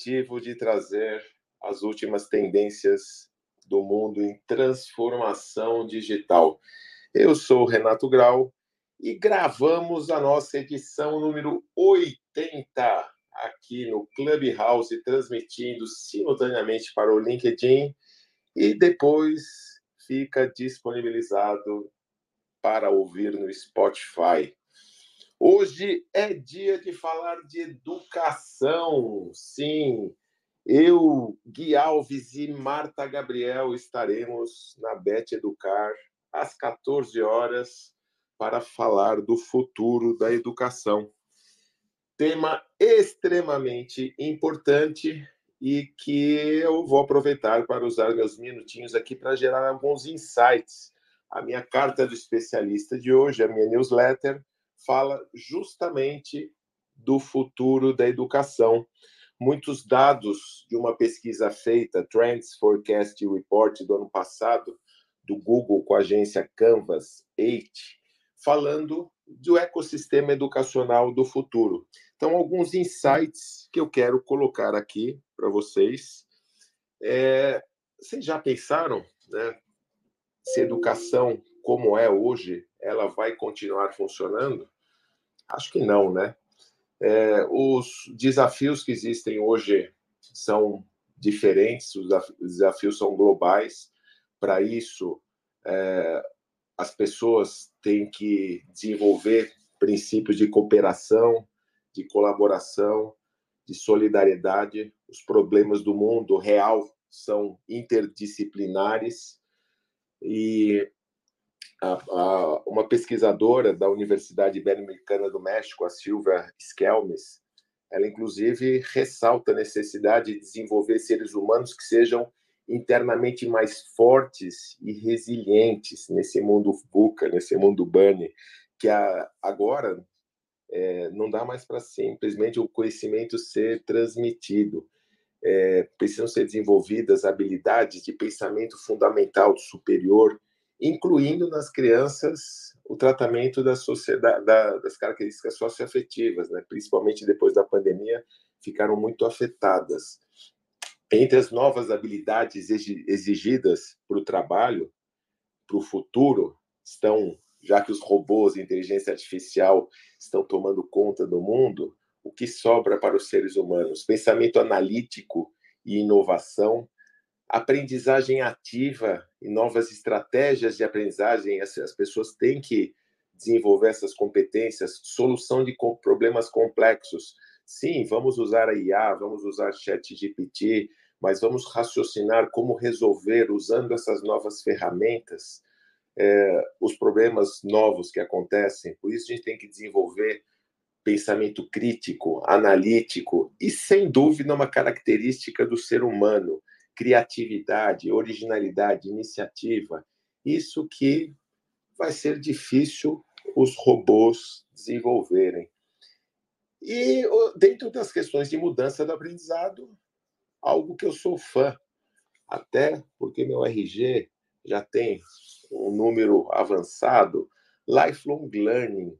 objetivo de trazer as últimas tendências do mundo em transformação digital. Eu sou Renato Grau e gravamos a nossa edição número 80 aqui no Clubhouse, transmitindo simultaneamente para o LinkedIn e depois fica disponibilizado para ouvir no Spotify. Hoje é dia de falar de educação. Sim, eu, Gui Alves e Marta Gabriel estaremos na Bet Educar às 14 horas para falar do futuro da educação. Tema extremamente importante e que eu vou aproveitar para usar meus minutinhos aqui para gerar alguns insights a minha carta do especialista de hoje, a minha newsletter, fala justamente do futuro da educação. Muitos dados de uma pesquisa feita, Trends Forecast Report, do ano passado, do Google com a agência Canvas 8, falando do ecossistema educacional do futuro. Então, alguns insights que eu quero colocar aqui para vocês. É, vocês já pensaram né, se educação como é hoje, ela vai continuar funcionando? Acho que não, né? É, os desafios que existem hoje são diferentes, os desafios são globais. Para isso, é, as pessoas têm que desenvolver princípios de cooperação, de colaboração, de solidariedade. Os problemas do mundo real são interdisciplinares e a, a, uma pesquisadora da Universidade Ibero-Americana do México, a Silvia Skelmes, ela inclusive ressalta a necessidade de desenvolver seres humanos que sejam internamente mais fortes e resilientes nesse mundo VUCA, nesse mundo BUNNY, que a, agora é, não dá mais para simplesmente o conhecimento ser transmitido. É, precisam ser desenvolvidas habilidades de pensamento fundamental superior, incluindo nas crianças o tratamento da da, das características socioafetivas, né? principalmente depois da pandemia, ficaram muito afetadas. Entre as novas habilidades exigidas para o trabalho, para o futuro, estão, já que os robôs e inteligência artificial estão tomando conta do mundo, o que sobra para os seres humanos? Pensamento analítico e inovação, aprendizagem ativa e novas estratégias de aprendizagem. As, as pessoas têm que desenvolver essas competências, solução de problemas complexos. Sim, vamos usar a IA, vamos usar chat GPT, mas vamos raciocinar como resolver, usando essas novas ferramentas, é, os problemas novos que acontecem. Por isso, a gente tem que desenvolver pensamento crítico, analítico e, sem dúvida, uma característica do ser humano: criatividade, originalidade, iniciativa. Isso que vai ser difícil os robôs desenvolverem. E dentro das questões de mudança do aprendizado, algo que eu sou fã, até porque meu RG já tem um número avançado, lifelong learning,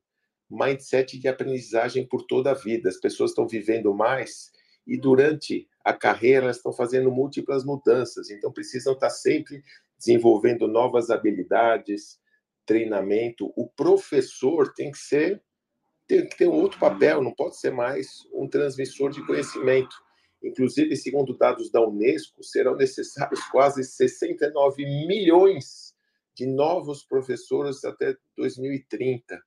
mindset de aprendizagem por toda a vida. As pessoas estão vivendo mais e durante a carreira elas estão fazendo múltiplas mudanças, então precisam estar sempre desenvolvendo novas habilidades, treinamento. O professor tem que ser tem que ter um outro papel, não pode ser mais um transmissor de conhecimento. Inclusive, segundo dados da Unesco, serão necessários quase 69 milhões de novos professores até 2030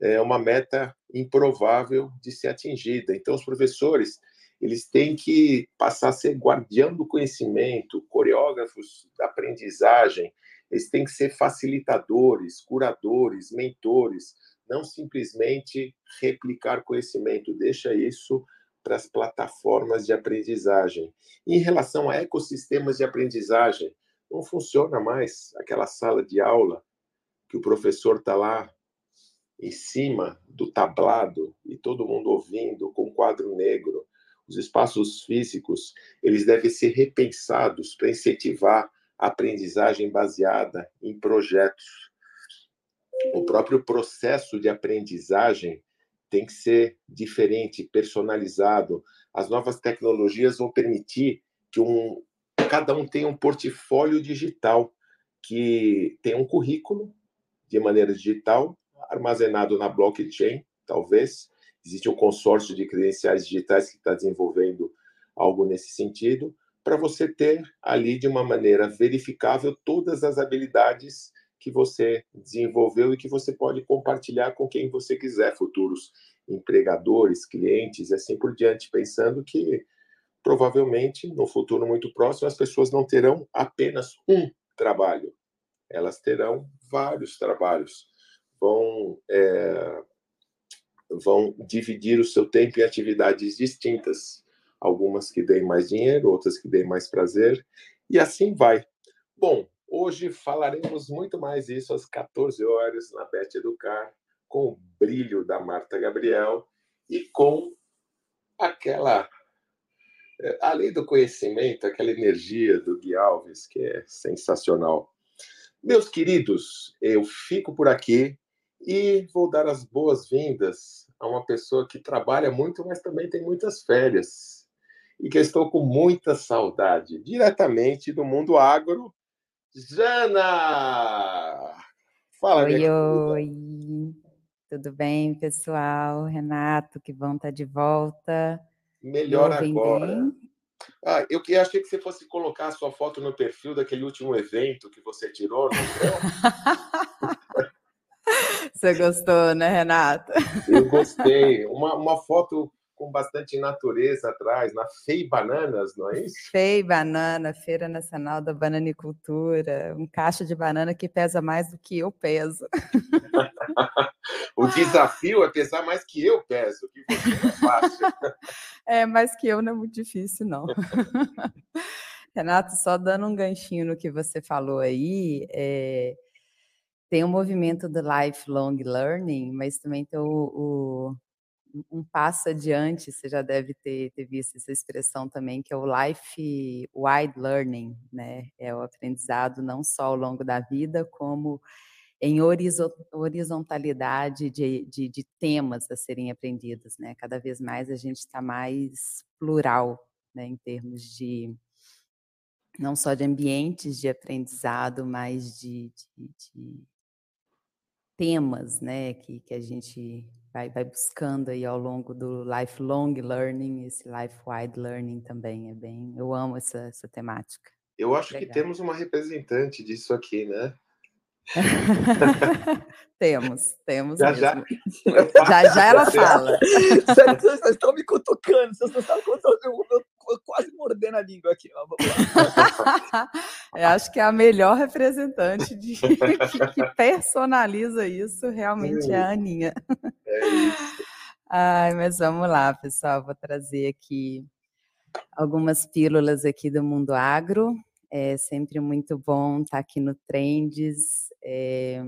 é uma meta improvável de ser atingida. Então, os professores eles têm que passar a ser guardião do conhecimento, coreógrafos da aprendizagem, eles têm que ser facilitadores, curadores, mentores, não simplesmente replicar conhecimento. Deixa isso para as plataformas de aprendizagem. Em relação a ecossistemas de aprendizagem, não funciona mais aquela sala de aula que o professor está lá em cima do tablado e todo mundo ouvindo com quadro negro. Os espaços físicos, eles devem ser repensados para incentivar a aprendizagem baseada em projetos. o próprio processo de aprendizagem tem que ser diferente, personalizado. As novas tecnologias vão permitir que um, cada um tenha um portfólio digital, que tenha um currículo de maneira digital, armazenado na blockchain, talvez. Existe um consórcio de credenciais digitais que está desenvolvendo algo nesse sentido, para você ter ali de uma maneira verificável todas as habilidades que você desenvolveu e que você pode compartilhar com quem você quiser, futuros empregadores, clientes e assim por diante, pensando que provavelmente no futuro muito próximo as pessoas não terão apenas um trabalho, elas terão vários trabalhos, vão é, vão dividir o seu tempo em atividades distintas, algumas que deem mais dinheiro, outras que deem mais prazer, e assim vai. Bom, Hoje falaremos muito mais isso às 14 horas na Bet Educar, com o brilho da Marta Gabriel e com aquela, eh, além do conhecimento, aquela energia do Gui Alves, que é sensacional. Meus queridos, eu fico por aqui e vou dar as boas-vindas a uma pessoa que trabalha muito, mas também tem muitas férias e que estou com muita saudade, diretamente do mundo agro Jana! Fala, Oi, oi. Tudo bem, pessoal? Renato, que bom estar tá de volta. Melhor agora. Ah, eu que achei que você fosse colocar a sua foto no perfil daquele último evento que você tirou, não Você gostou, né, Renato? Eu gostei. Uma, uma foto com bastante natureza atrás, na FEI Bananas, não é isso? FEI Banana, Feira Nacional da Bananicultura, um caixa de banana que pesa mais do que eu peso. o desafio é pesar mais que eu peso, que você é fácil. É, mais que eu não é muito difícil, não. Renato, só dando um ganchinho no que você falou aí, é, tem o movimento do lifelong learning, mas também tem o, o um passo adiante, você já deve ter, ter visto essa expressão também, que é o life wide learning, né? É o aprendizado não só ao longo da vida, como em horizontalidade de, de, de temas a serem aprendidos, né? Cada vez mais a gente está mais plural, né? Em termos de não só de ambientes de aprendizado, mas de, de, de temas, né? Que, que a gente vai, vai buscando aí ao longo do lifelong learning, esse life-wide learning também é bem. Eu amo essa, essa temática. Eu acho Legal. que temos uma representante disso aqui, né? temos, temos já, já. já, já ela fala. Vocês estão me cutucando, vocês não sabem quanto eu, eu, eu, quase mordendo a língua aqui. Ó. eu acho que é a melhor representante de, que, que personaliza isso realmente é a Aninha. É. Ai, mas vamos lá, pessoal. Vou trazer aqui algumas pílulas aqui do mundo agro. É sempre muito bom estar aqui no Trends. É,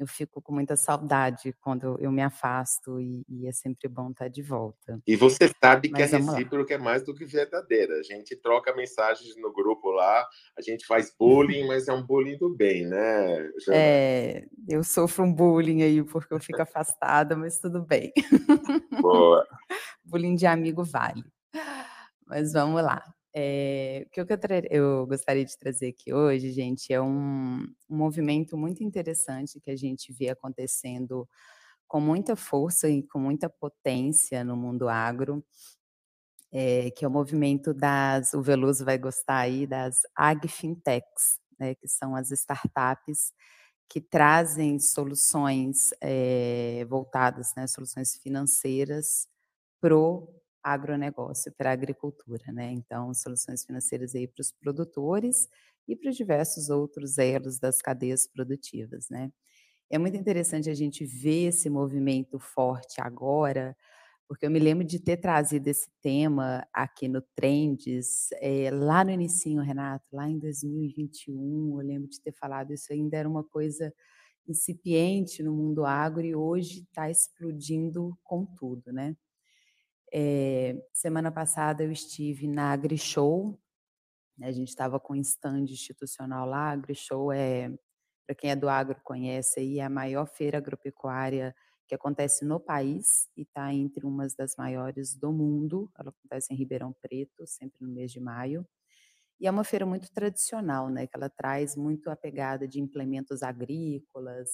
eu fico com muita saudade quando eu me afasto e, e, é sempre bom estar de volta. E você sabe que Mas a recíproca é mais do que verdadeira. A gente troca mensagens no grupo lá, a gente faz bullying, mas é um bullying do bem, né? Jana? É, eu sofro um bullying aí porque eu fico afastada, mas tudo bem. Boa. bullying de amigo vale. Mas vamos lá. É, o que eu, eu, gostaria de trazer aqui hoje, gente, é um, um, movimento muito interessante que a gente vê acontecendo com muita força e com muita potência no mundo agro, é, que é o movimento das, o Veloso vai gostar aí, das agfintechs, né, que são as startups que trazem soluções é, voltadas, né, soluções financeiras pro agronegócio, para a agricultura, né? Então, soluções financeiras aí para os produtores e para os diversos outros elos das cadeias produtivas, né? É muito interessante a gente ver esse movimento forte agora, porque eu me lembro de ter trazido esse tema aqui no Trends, é, lá no início, Renato, lá em 2021, eu lembro de ter falado isso ainda era uma coisa incipiente no mundo agro e hoje está explodindo com tudo, né? É, semana passada eu estive na AgriShow, né, a gente estava com um stand institucional lá, a AgriShow é, para quem é do agro conhece aí, é a maior feira agropecuária que acontece no país e está entre umas das maiores do mundo. Ela acontece em Ribeirão Preto, sempre no mês de maio. E é uma feira muito tradicional, né? Que ela traz muito a pegada de implementos agrícolas,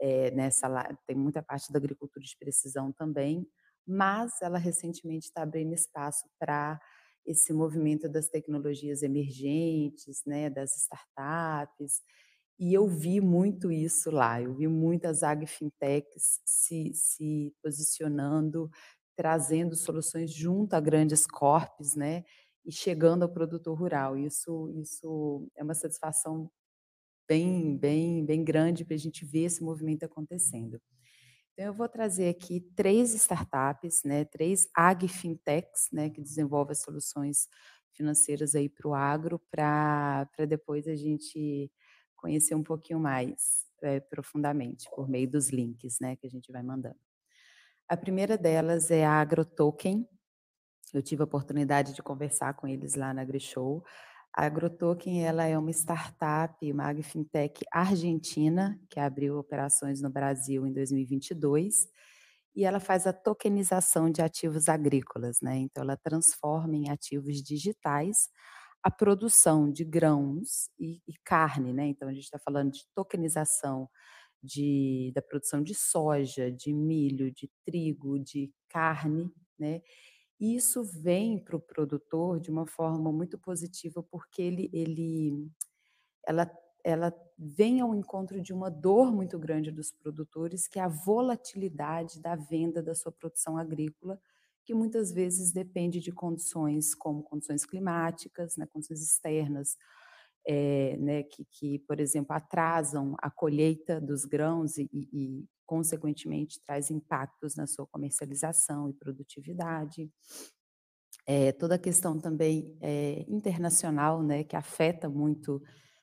é, nessa tem muita parte da agricultura de precisão também, mas ela recentemente está abrindo espaço para esse movimento das tecnologias emergentes, né, das startups, e eu vi muito isso lá, eu vi muitas agfintechs se, se posicionando, trazendo soluções junto a grandes corpos, né? E chegando ao produtor rural. Isso, isso é uma satisfação bem, bem, bem grande para a gente ver esse movimento acontecendo. Então, eu vou trazer aqui três startups, né, três agfintechs, né, que desenvolvem soluções financeiras aí para o agro, para depois a gente conhecer um pouquinho mais é, profundamente por meio dos links né, que a gente vai mandando. A primeira delas é a AgroToken. Eu tive a oportunidade de conversar com eles lá na AgriShow. A AgroToken ela é uma startup, uma agfintech argentina, que abriu operações no Brasil em 2022, e ela faz a tokenização de ativos agrícolas, né? Então, ela transforma em ativos digitais a produção de grãos e, e carne, né? Então a gente está falando de tokenização de, da produção de soja, de milho, de trigo, de carne, né? E isso vem para o produtor de uma forma muito positiva, porque ele, ele, ela, ela vem ao encontro de uma dor muito grande dos produtores, que é a volatilidade da venda da sua produção agrícola, que muitas vezes depende de condições como condições climáticas, né, condições externas, é, né, que, que, por exemplo, atrasam a colheita dos grãos e, e, consequentemente, traz impactos na sua comercialização e produtividade. É, toda a questão também é, internacional, né, que afeta muito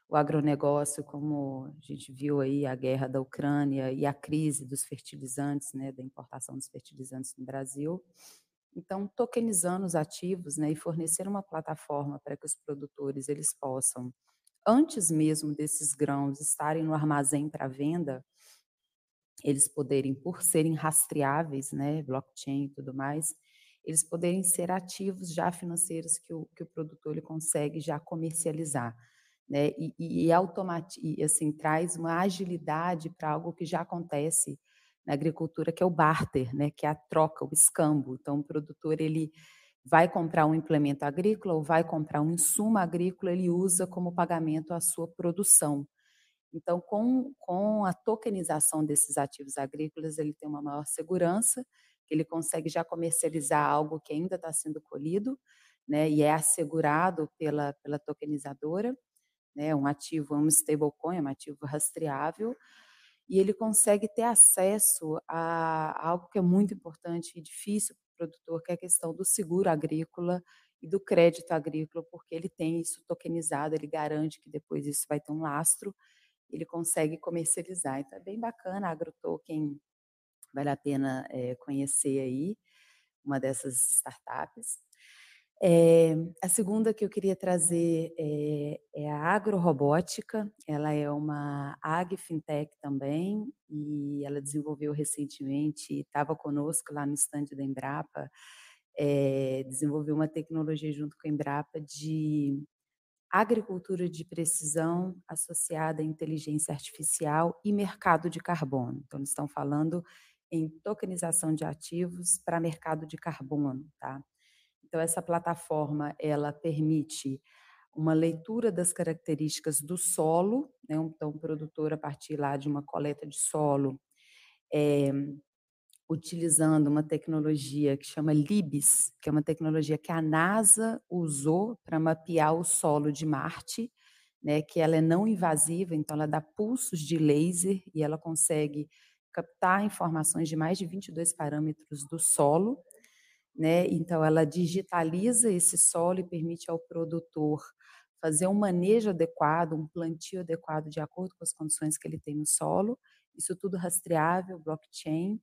o agronegócio, como a gente viu aí a guerra da Ucrânia e a crise dos fertilizantes, né, da importação dos fertilizantes no Brasil. Então, tokenizando os ativos né, e fornecer uma plataforma para que os produtores eles possam, antes mesmo desses grãos estarem no armazém para venda, eles poderem, por serem rastreáveis, né, blockchain e tudo mais, eles poderem ser ativos já financeiros que o, que o produtor ele consegue já comercializar. Né, e, e, e, assim, traz uma agilidade para algo que já acontece na agricultura, que é o barter, né, que é a troca, o escambo. Então, o produtor ele vai comprar um implemento agrícola ou vai comprar um insumo agrícola, ele usa como pagamento a sua produção. Então, com, com a tokenização desses ativos agrícolas, ele tem uma maior segurança, ele consegue já comercializar algo que ainda está sendo colhido, né, e é assegurado pela, pela tokenizadora, né, um ativo, um stablecoin, um ativo rastreável, e ele consegue ter acesso a algo que é muito importante e difícil para o produtor, que é a questão do seguro agrícola e do crédito agrícola, porque ele tem isso tokenizado, ele garante que depois isso vai ter um lastro, ele consegue comercializar. Então é bem bacana, a AgroToken vale a pena é, conhecer aí, uma dessas startups. É, a segunda que eu queria trazer é, é a agrorobótica. Ela é uma agfintech também e ela desenvolveu recentemente, estava conosco lá no estande da Embrapa, é, desenvolveu uma tecnologia junto com a Embrapa de agricultura de precisão associada à inteligência artificial e mercado de carbono. Então, eles estão falando em tokenização de ativos para mercado de carbono, tá? Então essa plataforma ela permite uma leitura das características do solo, né? então o produtor a partir lá de uma coleta de solo, é, utilizando uma tecnologia que chama LIBS, que é uma tecnologia que a NASA usou para mapear o solo de Marte, né, que ela é não invasiva, então ela dá pulsos de laser e ela consegue captar informações de mais de 22 parâmetros do solo né? Então ela digitaliza esse solo e permite ao produtor fazer um manejo adequado, um plantio adequado de acordo com as condições que ele tem no solo. Isso tudo rastreável, blockchain.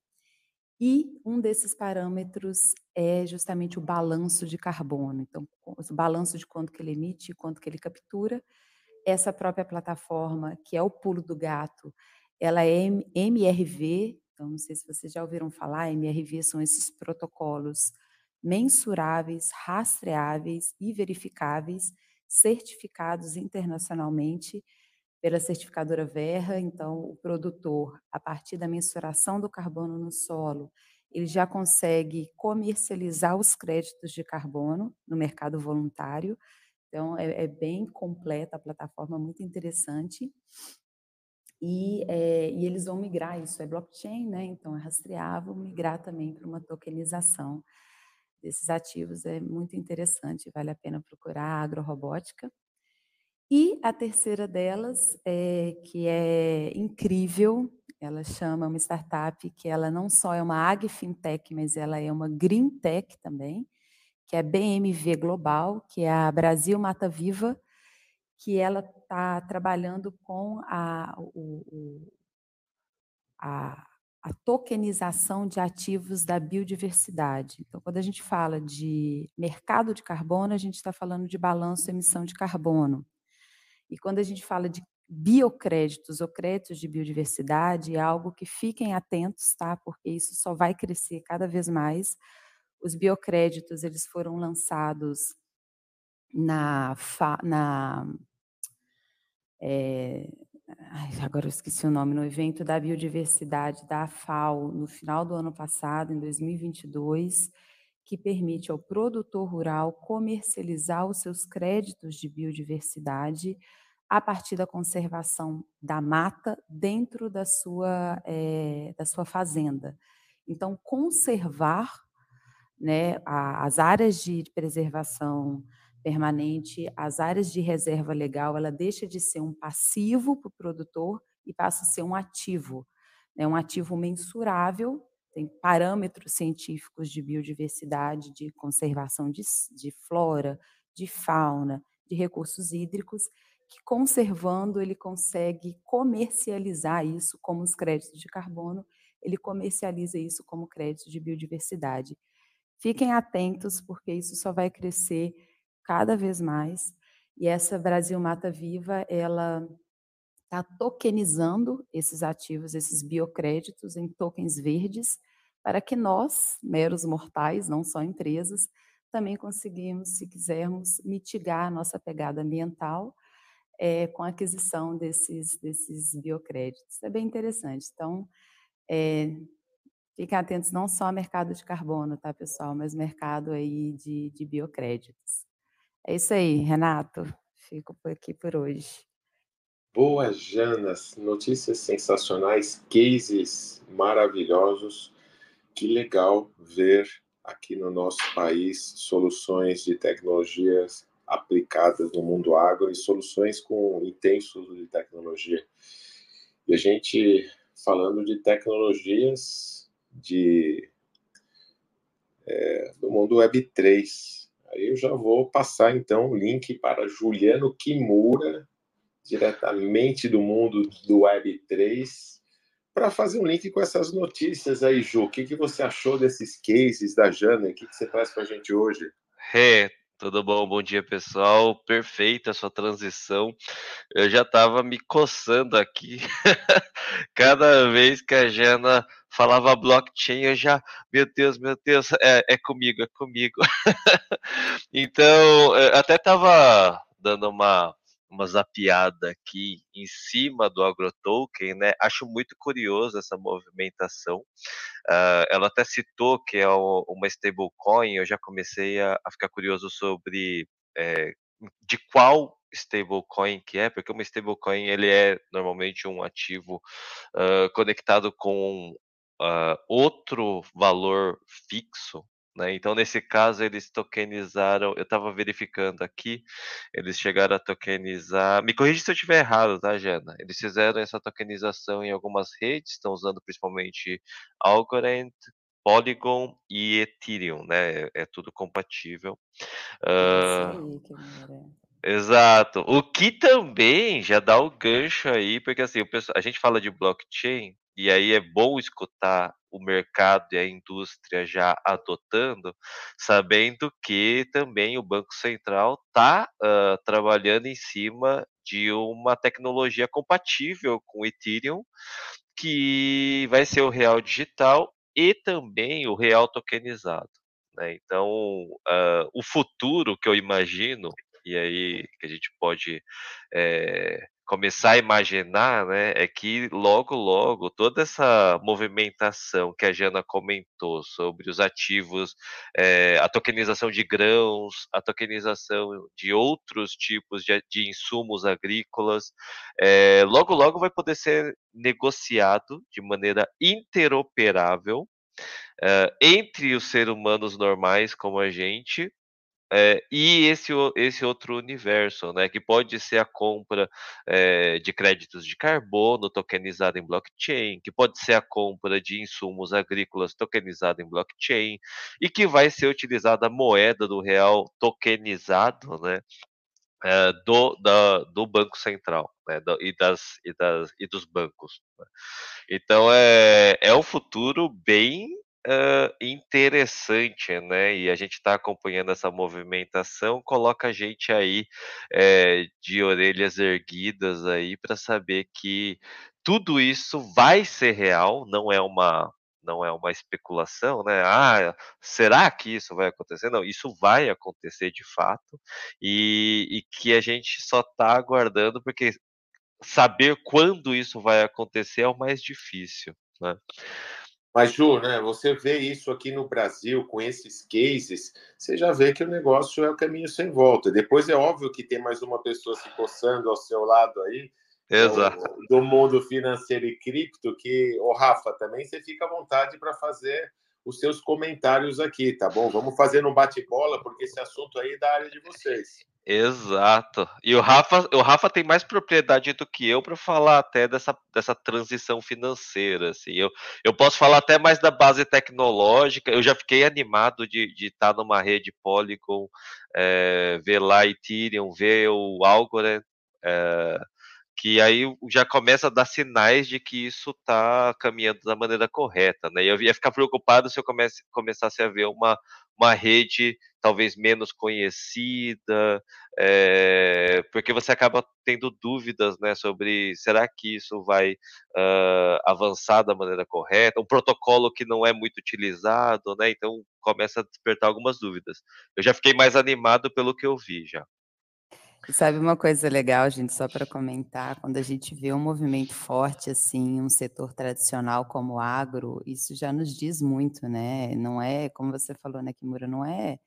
E um desses parâmetros é justamente o balanço de carbono. Então, o balanço de quanto que ele emite e quanto que ele captura. essa própria plataforma, que é o pulo do gato, ela é MRV, então não sei se vocês já ouviram falar, MRV são esses protocolos mensuráveis, rastreáveis e verificáveis, certificados internacionalmente pela certificadora Verra. Então, o produtor, a partir da mensuração do carbono no solo, ele já consegue comercializar os créditos de carbono no mercado voluntário. Então, é, é bem completa a plataforma, muito interessante. E, é, e, eles vão migrar, isso é blockchain, né? então é rastreável, migrar também para uma tokenização desses ativos, é muito interessante, vale a pena procurar a agrorobótica. E a terceira delas, é, que é incrível, ela chama uma startup que ela não só é uma agfintech, mas ela é uma green tech também, que é BMV Global, que é a Brasil Mata Viva, que ela está trabalhando com a, o, a, a tokenização de ativos da biodiversidade. Então, quando a gente fala de mercado de carbono, a gente está falando de balanço emissão de carbono. E quando a gente fala de biocréditos ou créditos de biodiversidade, é algo que fiquem atentos, tá? Porque isso só vai crescer cada vez mais. Os biocréditos, eles foram lançados na, na é, agora eu esqueci o nome, no evento da biodiversidade da FAO, no final do ano passado, em 2022, que permite ao produtor rural comercializar os seus créditos de biodiversidade a partir da conservação da mata dentro da sua, é, da sua fazenda. Então, conservar né, as áreas de preservação permanente, as áreas de reserva legal, ela deixa de ser um passivo para o produtor e passa a ser um ativo, né, um ativo mensurável, tem parâmetros científicos de biodiversidade, de conservação de, de flora, de fauna, de recursos hídricos, que conservando ele consegue comercializar isso como os créditos de carbono, ele comercializa isso como crédito de biodiversidade. Fiquem atentos, porque isso só vai crescer cada vez mais. E essa Brasil Mata Viva, ela está tokenizando esses ativos, esses biocréditos em tokens verdes, para que nós, meros mortais, não só empresas, também conseguimos, se quisermos, mitigar a nossa pegada ambiental é, com a aquisição desses, desses biocréditos. É bem interessante. Então, é, fiquem atentos não só ao mercado de carbono, tá, pessoal, mas mercado aí de, de biocréditos. É isso aí, Renato. Fico por aqui por hoje. Boa, Janas. Notícias sensacionais, cases maravilhosos. Que legal ver aqui no nosso país soluções de tecnologias aplicadas no mundo agro e soluções com intenso uso de tecnologia. E a gente falando de tecnologias de é, do mundo Web 3. Aí eu já vou passar então o link para Juliano Kimura, diretamente do mundo do Web 3, para fazer um link com essas notícias aí, Ju. O que, que você achou desses cases da Jana? O que, que você traz para a gente hoje? É, tudo bom? Bom dia, pessoal. Perfeita a sua transição. Eu já estava me coçando aqui. Cada vez que a Jana falava blockchain, eu já, meu Deus, meu Deus, é, é comigo, é comigo. então, até estava dando uma uma zapiada aqui em cima do AgroToken, né? Acho muito curioso essa movimentação. Uh, ela até citou que é uma stablecoin, eu já comecei a, a ficar curioso sobre é, de qual stablecoin que é, porque uma stablecoin ele é normalmente um ativo uh, conectado com uh, outro valor fixo, né? Então, nesse caso, eles tokenizaram. Eu estava verificando aqui, eles chegaram a tokenizar. Me corrija se eu estiver errado, tá, Jana? Eles fizeram essa tokenização em algumas redes, estão usando principalmente Algorand, Polygon e Ethereum, né? É, é tudo compatível. Uh, exato. O que também já dá o gancho aí, porque assim, a gente fala de blockchain, e aí é bom escutar o mercado e a indústria já adotando, sabendo que também o Banco Central está uh, trabalhando em cima de uma tecnologia compatível com o Ethereum, que vai ser o real digital e também o real tokenizado. Né? Então, uh, o futuro que eu imagino, e aí que a gente pode é, começar a imaginar, né, é que logo, logo, toda essa movimentação que a Jana comentou sobre os ativos, é, a tokenização de grãos, a tokenização de outros tipos de, de insumos agrícolas, é, logo, logo vai poder ser negociado de maneira interoperável é, entre os seres humanos normais como a gente é, e esse, esse outro universo, né, que pode ser a compra é, de créditos de carbono tokenizado em blockchain, que pode ser a compra de insumos agrícolas tokenizado em blockchain, e que vai ser utilizada a moeda do real tokenizado, né, é, do, da, do Banco Central né, do, e, das, e, das, e dos bancos. Né. Então é, é um futuro bem uh, interessante, né? E a gente está acompanhando essa movimentação, coloca a gente aí é, de orelhas erguidas aí para saber que tudo isso vai ser real, não é uma não é uma especulação, né? Ah, será que isso vai acontecer? Não, isso vai acontecer de fato e, e que a gente só está aguardando porque saber quando isso vai acontecer é o mais difícil, né? Mas, Ju, né, você vê isso aqui no Brasil, com esses cases, você já vê que o negócio é o caminho sem volta. Depois é óbvio que tem mais uma pessoa se coçando ao seu lado aí, Exato. Do, do mundo financeiro e cripto, que, o Rafa, também você fica à vontade para fazer os seus comentários aqui, tá bom? Vamos fazer no bate-bola, porque esse assunto aí é da área de vocês. Exato. E o Rafa, o Rafa tem mais propriedade do que eu para falar até dessa, dessa transição financeira. Assim. Eu, eu posso falar até mais da base tecnológica. Eu já fiquei animado de estar tá numa rede Polygon, é, ver lá Ethereum, ver o Algorand. É, que aí já começa a dar sinais de que isso está caminhando da maneira correta, né? E eu ia ficar preocupado se eu comece, começasse a ver uma, uma rede talvez menos conhecida, é, porque você acaba tendo dúvidas, né, sobre será que isso vai uh, avançar da maneira correta, um protocolo que não é muito utilizado, né? Então começa a despertar algumas dúvidas. Eu já fiquei mais animado pelo que eu vi já. Sabe uma coisa legal, gente, só para comentar, quando a gente vê um movimento forte assim, um setor tradicional como o agro, isso já nos diz muito, né? Não é, como você falou, né, Kimura, não é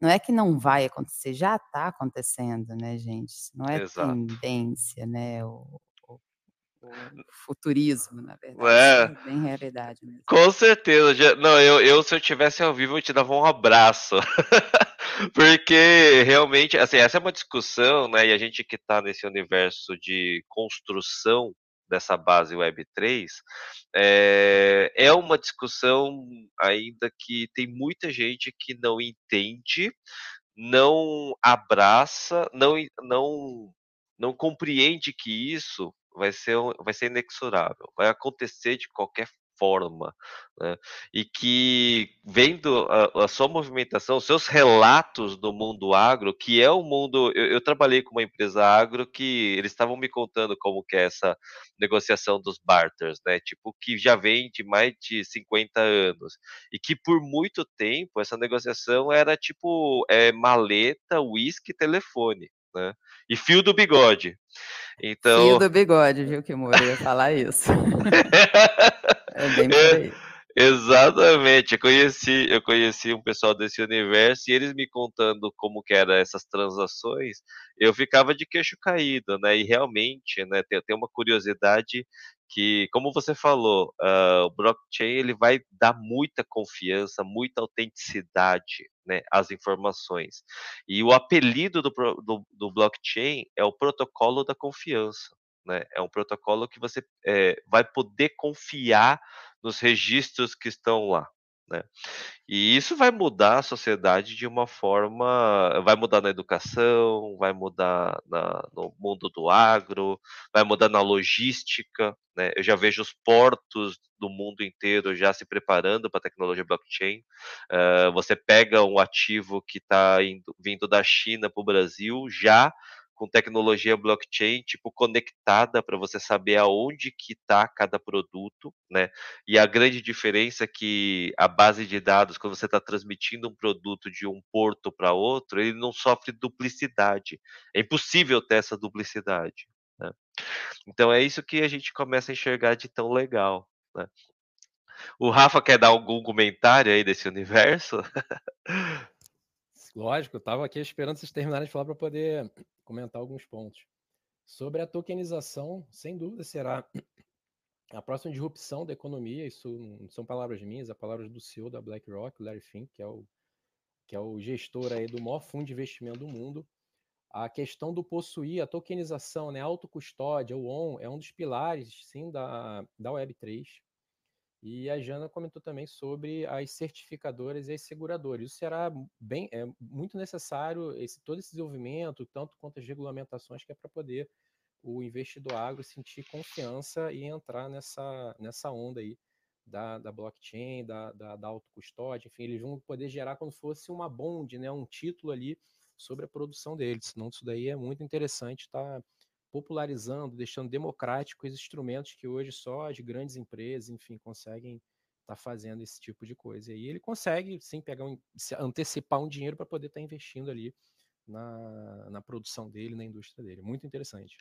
não é que não vai acontecer, já está acontecendo, né, gente? Não é Exato. tendência, né? O, o, o, futurismo, na verdade. É. é bem realidade mesmo. Com certeza. Não, eu, eu, se eu tivesse ao vivo, eu te dava um abraço. Porque realmente, assim, essa é uma discussão, né? E a gente que está nesse universo de construção dessa base Web3 é, é uma discussão ainda que tem muita gente que não entende, não abraça, não, não, não compreende que isso vai ser, vai ser inexorável, vai acontecer de qualquer forma, né? e que vendo a, a, sua movimentação, seus relatos do mundo agro, que é o mundo, eu, eu, trabalhei com uma empresa agro que eles estavam me contando como que é essa negociação dos barters, né, tipo que já vem de mais de 50 anos e que por muito tempo essa negociação era tipo é, maleta, uísque, telefone, né? E fio do bigode. Então... Fio do bigode, viu, que eu ia falar isso. É bem por aí. Exatamente, eu conheci, eu conheci um pessoal desse universo e eles me contando como que eram essas transações, eu ficava de queixo caído, né? E realmente, né, tem, tem uma curiosidade que, como você falou, uh, o blockchain ele vai dar muita confiança, muita autenticidade né, às informações. E o apelido do, do, do blockchain é o protocolo da confiança. Né? É um protocolo que você é, vai poder confiar nos registros que estão lá. Né? E isso vai mudar a sociedade de uma forma. Vai mudar na educação, vai mudar na, no mundo do agro, vai mudar na logística. Né? Eu já vejo os portos do mundo inteiro já se preparando para a tecnologia blockchain. Uh, você pega um ativo que está vindo da China para o Brasil, já com tecnologia blockchain, tipo, conectada para você saber aonde que está cada produto, né? E a grande diferença é que a base de dados, quando você está transmitindo um produto de um porto para outro, ele não sofre duplicidade. É impossível ter essa duplicidade. Né? Então é isso que a gente começa a enxergar de tão legal. Né? O Rafa quer dar algum comentário aí desse universo? Lógico, eu estava aqui esperando vocês terminarem de falar para poder comentar alguns pontos. Sobre a tokenização, sem dúvida será a próxima disrupção da economia. Isso não são palavras minhas, é palavras do CEO da BlackRock, Larry Fink, que é o, que é o gestor aí do maior fundo de investimento do mundo. A questão do possuir, a tokenização, né, a autocustódia, o ON, é um dos pilares, sim, da, da Web3. E a Jana comentou também sobre as certificadoras e as seguradoras. Isso será bem, é muito necessário esse todo esse desenvolvimento, tanto quanto as regulamentações, que é para poder o investidor agro sentir confiança e entrar nessa, nessa onda aí da, da blockchain, da, da, da autocustódia, enfim, eles vão poder gerar como se fosse uma bond, né, um título ali sobre a produção deles. Então, isso daí é muito interessante, está popularizando, deixando democráticos instrumentos que hoje só as grandes empresas, enfim, conseguem estar tá fazendo esse tipo de coisa. E ele consegue, sim, pegar um, antecipar um dinheiro para poder estar tá investindo ali na, na produção dele, na indústria dele. Muito interessante.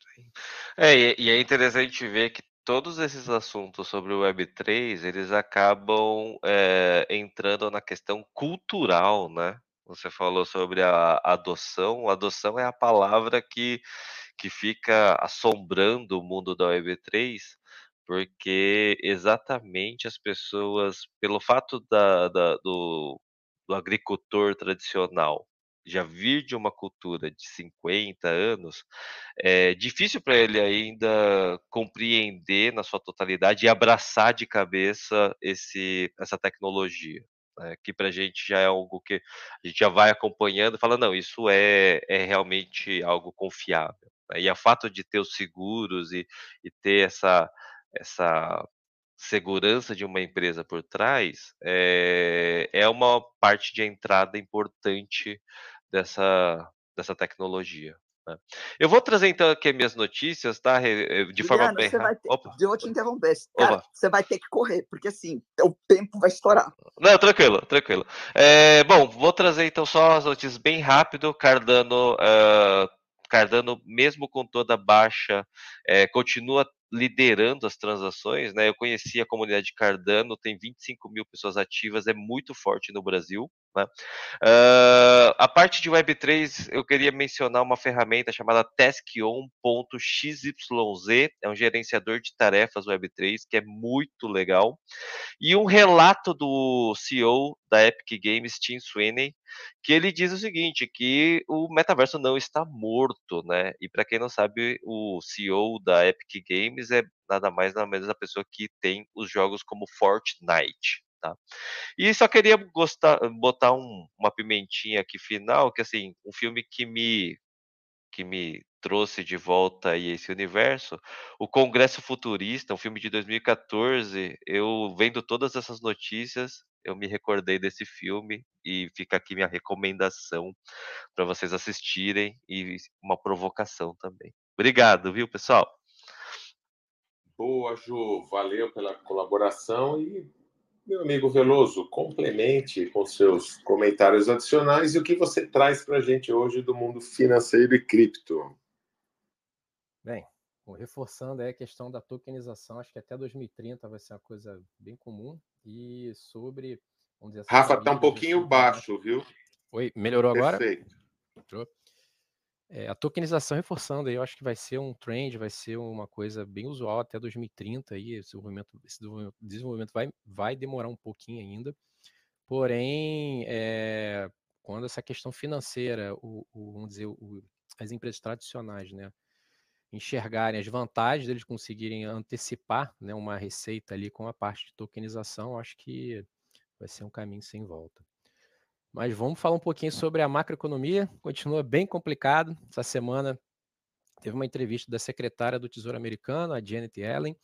É, e é interessante ver que todos esses assuntos sobre o Web3, eles acabam é, entrando na questão cultural, né? Você falou sobre a adoção. Adoção é a palavra que que fica assombrando o mundo da Web3, porque exatamente as pessoas, pelo fato da, da, do, do agricultor tradicional já vir de uma cultura de 50 anos, é difícil para ele ainda compreender na sua totalidade e abraçar de cabeça esse, essa tecnologia. Né, que para a gente já é algo que a gente já vai acompanhando e fala, não, isso é, é realmente algo confiável. E o fato de ter os seguros e, e ter essa, essa segurança de uma empresa por trás é, é uma parte de entrada importante dessa, dessa tecnologia. Né? Eu vou trazer então aqui minhas notícias, tá? De Juliano, forma bem. Vai ter... Opa. Eu vou te interromper. Cara, você vai ter que correr, porque assim, o tempo vai estourar. Não, tranquilo, tranquilo. É, bom, vou trazer então só as notícias bem rápido. Cardano uh, Cardano, mesmo com toda a baixa, é, continua liderando as transações, né? Eu conheci a comunidade Cardano, tem 25 mil pessoas ativas, é muito forte no Brasil. Né? Uh, a parte de Web3, eu queria mencionar uma ferramenta chamada taskom.xyz, é um gerenciador de tarefas Web3, que é muito legal. E um relato do CEO da Epic Games, Tim Sweeney, que ele diz o seguinte, que o metaverso não está morto, né? E para quem não sabe, o CEO da Epic Games é nada mais nada menos a pessoa que tem os jogos como Fortnite. Tá? E só queria gostar, botar um, uma pimentinha aqui final, que assim, um filme que me que me trouxe de volta aí esse universo, o Congresso Futurista, um filme de 2014, eu vendo todas essas notícias, eu me recordei desse filme e fica aqui minha recomendação para vocês assistirem e uma provocação também. Obrigado, viu, pessoal? Boa, Ju, valeu pela colaboração e meu amigo Veloso, complemente com seus comentários adicionais e o que você traz para a gente hoje do mundo financeiro e cripto. Bem, reforçando a questão da tokenização, acho que até 2030 vai ser uma coisa bem comum. E sobre. Vamos dizer, Rafa, está um pouquinho baixo, viu? Oi, melhorou agora? Perfeito. É, a tokenização reforçando aí, eu acho que vai ser um trend, vai ser uma coisa bem usual até 2030 aí, esse desenvolvimento, esse desenvolvimento vai, vai demorar um pouquinho ainda, porém, é, quando essa questão financeira, o, o vamos dizer, o, as empresas tradicionais, né, enxergarem as vantagens deles conseguirem antecipar né, uma receita ali com a parte de tokenização, acho que vai ser um caminho sem volta. Mas vamos falar um pouquinho sobre a macroeconomia. Continua bem complicado. Essa semana teve uma entrevista da secretária do Tesouro Americano, a Janet Yellen,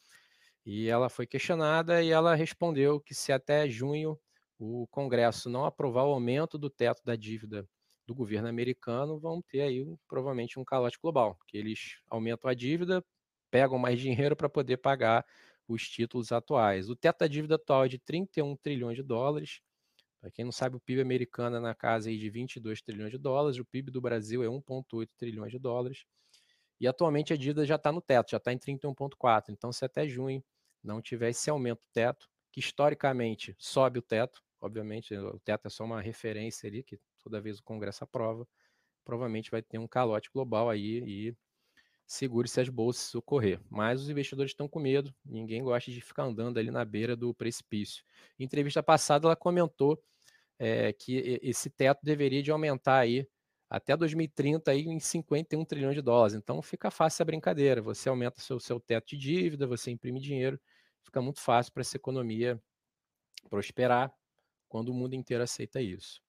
e ela foi questionada e ela respondeu que se até junho o Congresso não aprovar o aumento do teto da dívida do governo americano vão ter aí provavelmente um calote global, que eles aumentam a dívida, pegam mais dinheiro para poder pagar os títulos atuais. O teto da dívida atual é de 31 trilhões de dólares. Para quem não sabe, o PIB americano é na casa aí de 22 trilhões de dólares, o PIB do Brasil é 1,8 trilhões de dólares. E atualmente a dívida já está no teto, já está em 31,4. Então, se até junho não tiver esse aumento do teto, que historicamente sobe o teto, obviamente o teto é só uma referência ali, que toda vez o Congresso aprova, provavelmente vai ter um calote global aí e segure se as bolsas ocorrer. Mas os investidores estão com medo, ninguém gosta de ficar andando ali na beira do precipício. Em entrevista passada, ela comentou é, que esse teto deveria de aumentar aí até 2030 aí em 51 trilhões de dólares. Então fica fácil a brincadeira. Você aumenta seu, seu teto de dívida, você imprime dinheiro, fica muito fácil para essa economia prosperar quando o mundo inteiro aceita isso.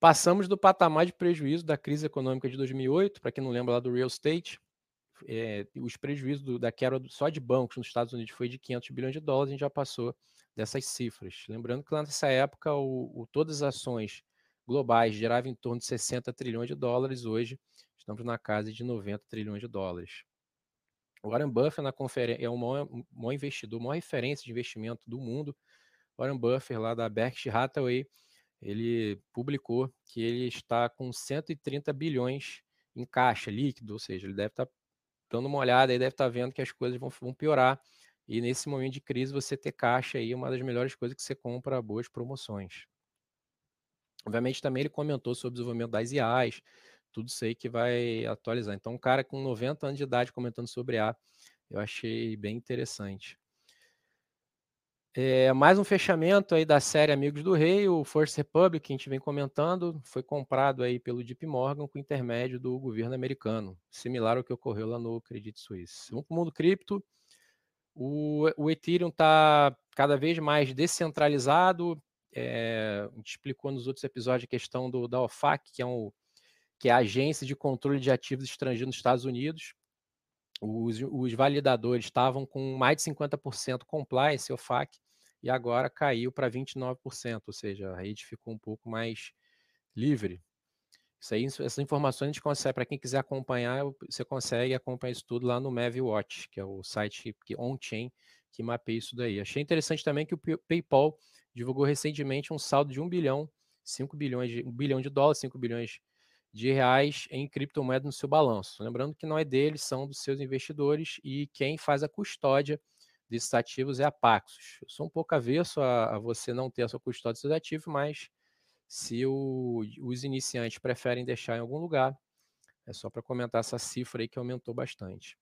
Passamos do patamar de prejuízo da crise econômica de 2008, para quem não lembra lá do real estate, é, os prejuízos do, da quebra só de bancos nos Estados Unidos foi de 500 bilhões de dólares, a gente já passou dessas cifras. Lembrando que lá nessa época o, o, todas as ações globais geravam em torno de 60 trilhões de dólares, hoje estamos na casa de 90 trilhões de dólares. O Warren Buffett na conferência, é o maior, maior investidor, maior referência de investimento do mundo. Warren Buffett, lá da Berkshire Hathaway, ele publicou que ele está com 130 bilhões em caixa líquido, ou seja, ele deve estar dando uma olhada e deve estar vendo que as coisas vão, vão piorar. E nesse momento de crise, você ter caixa aí é uma das melhores coisas que você compra boas promoções. Obviamente, também ele comentou sobre o desenvolvimento das IAs, tudo isso aí que vai atualizar. Então, um cara com 90 anos de idade comentando sobre A, eu achei bem interessante. É, mais um fechamento aí da série Amigos do Rei, o First Republic, que a gente vem comentando, foi comprado aí pelo JP Morgan com intermédio do governo americano, similar ao que ocorreu lá no Credit Suisse. Vamos para o mundo cripto. O, o Ethereum está cada vez mais descentralizado. É, a gente explicou nos outros episódios a questão do, da OFAC, que é, um, que é a Agência de Controle de Ativos Estrangeiros nos Estados Unidos. Os, os validadores estavam com mais de 50% compliance, OFAC, e agora caiu para 29%, ou seja, a rede ficou um pouco mais livre. Isso aí, essas informações a gente consegue, para quem quiser acompanhar, você consegue acompanhar isso tudo lá no MavWatch, que é o site on-chain que mapeia isso daí. Achei interessante também que o PayPal divulgou recentemente um saldo de 1 bilhão, 5 bilhões de 1 bilhão de dólares, 5 bilhões de reais em criptomoeda no seu balanço. Lembrando que não é deles, são dos seus investidores e quem faz a custódia desses ativos é a Paxos. Eu sou um pouco avesso a, a você não ter a sua custódia dos seus ativos, mas se o, os iniciantes preferem deixar em algum lugar, é só para comentar essa cifra aí que aumentou bastante.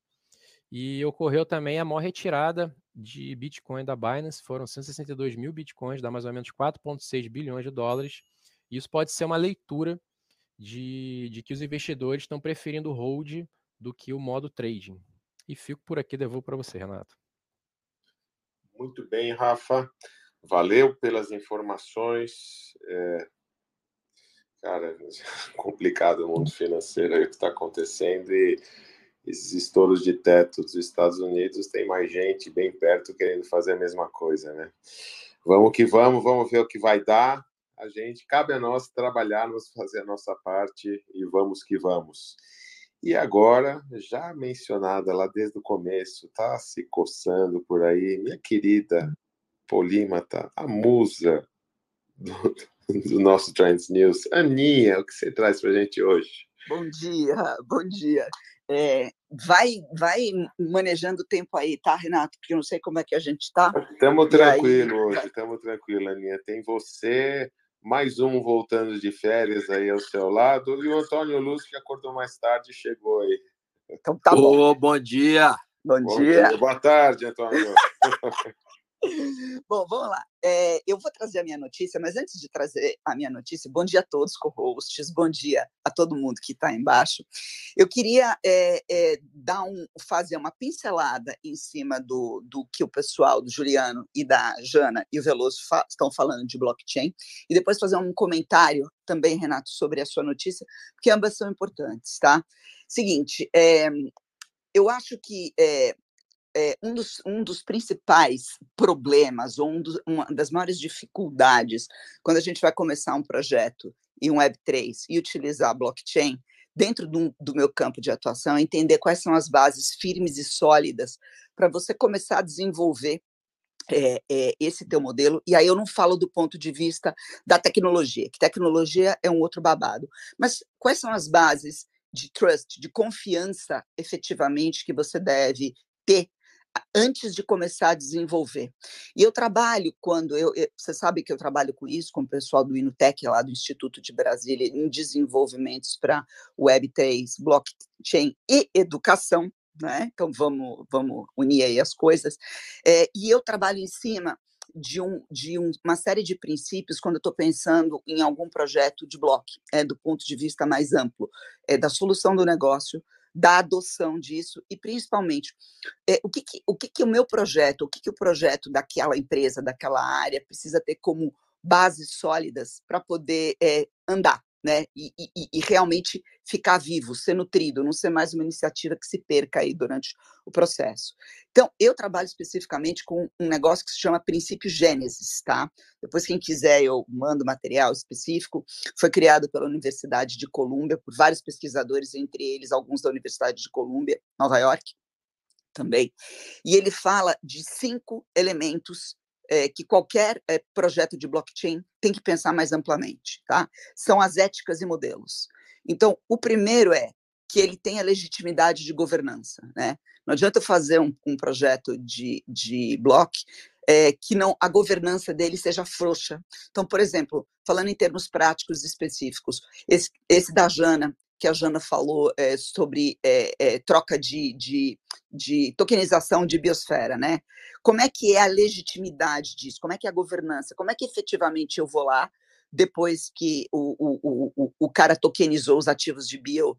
E ocorreu também a maior retirada de Bitcoin da Binance, foram 162 mil Bitcoins, dá mais ou menos 4,6 bilhões de dólares. Isso pode ser uma leitura de, de que os investidores estão preferindo o hold do que o modo trading. E fico por aqui, devolvo para você, Renato. Muito bem, Rafa. Valeu pelas informações. É... Cara, complicado o mundo financeiro aí que está acontecendo e esses estouros de teto dos Estados Unidos tem mais gente bem perto querendo fazer a mesma coisa, né? Vamos que vamos, vamos ver o que vai dar. A gente cabe a nós trabalharmos, fazer a nossa parte e vamos que vamos. E agora, já mencionada lá desde o começo, tá se coçando por aí, minha querida polímata, a musa do, do nosso Trends News. Aninha, o que você traz para a gente hoje? Bom dia, bom dia. É, vai, vai manejando o tempo aí, tá, Renato? Porque eu não sei como é que a gente está. Estamos tranquilo hoje, estamos tranquilo, Aninha. Tem você, mais um voltando de férias aí ao seu lado, e o Antônio Luz, que acordou mais tarde, chegou aí. Então tá bom. bom dia. Bom, bom dia. dia. Boa tarde, Antônio. Bom, vamos lá. É, eu vou trazer a minha notícia, mas antes de trazer a minha notícia, bom dia a todos, co-hosts, bom dia a todo mundo que está embaixo. Eu queria é, é, dar um, fazer uma pincelada em cima do, do que o pessoal, do Juliano e da Jana e o Veloso fa estão falando de blockchain, e depois fazer um comentário também, Renato, sobre a sua notícia, porque ambas são importantes, tá? Seguinte, eu acho que é, um, dos, um dos principais problemas, ou um uma das maiores dificuldades, quando a gente vai começar um projeto e um Web3 e utilizar blockchain, dentro do, do, meu campo de atuação, é entender quais são as bases firmes e sólidas para você começar a desenvolver é, é, esse teu modelo, e aí eu não falo do ponto de vista da tecnologia, que tecnologia é um outro babado, mas quais são as bases de trust, de confiança efetivamente que você deve ter antes de começar a desenvolver. E eu trabalho quando eu, eu, você sabe que eu trabalho com isso, com o pessoal do Inutec lá do Instituto de Brasília em desenvolvimentos para Web3, blockchain e educação, né? Então vamos vamos unir aí as coisas. É, e eu trabalho em cima de, um, de um, uma série de princípios quando eu estou pensando em algum projeto de bloco, é, do ponto de vista mais amplo, é, da solução do negócio, da adoção disso e principalmente é, o que, que o que, que o meu projeto, o que, que o projeto daquela empresa, daquela área precisa ter como bases sólidas para poder é, andar, né? E, e, e, realmente ficar vivo, ser nutrido, não ser mais uma iniciativa que se perca aí durante o processo. Então, eu trabalho especificamente com um negócio que se chama princípio Gênesis, tá? Depois, quem quiser, eu mando material específico. Foi criado pela Universidade de Colômbia por vários pesquisadores, entre eles alguns da Universidade de Colômbia, Nova York, também. E ele fala de cinco elementos é, que qualquer é, projeto de blockchain tem que pensar mais amplamente, tá? São as éticas e modelos. Então, o primeiro é que ele tenha legitimidade de governança, né? Não adianta fazer um, um projeto de, de block é, que não a governança dele seja frouxa. Então, por exemplo, falando em termos práticos específicos, esse, esse da Jana, que a Jana falou é, sobre é, é, troca de, de, de, tokenização de biosfera, né? Como é que é a legitimidade disso? Como é que é a governança? Como é que efetivamente eu vou lá depois que o, o, o, o cara tokenizou os ativos de bio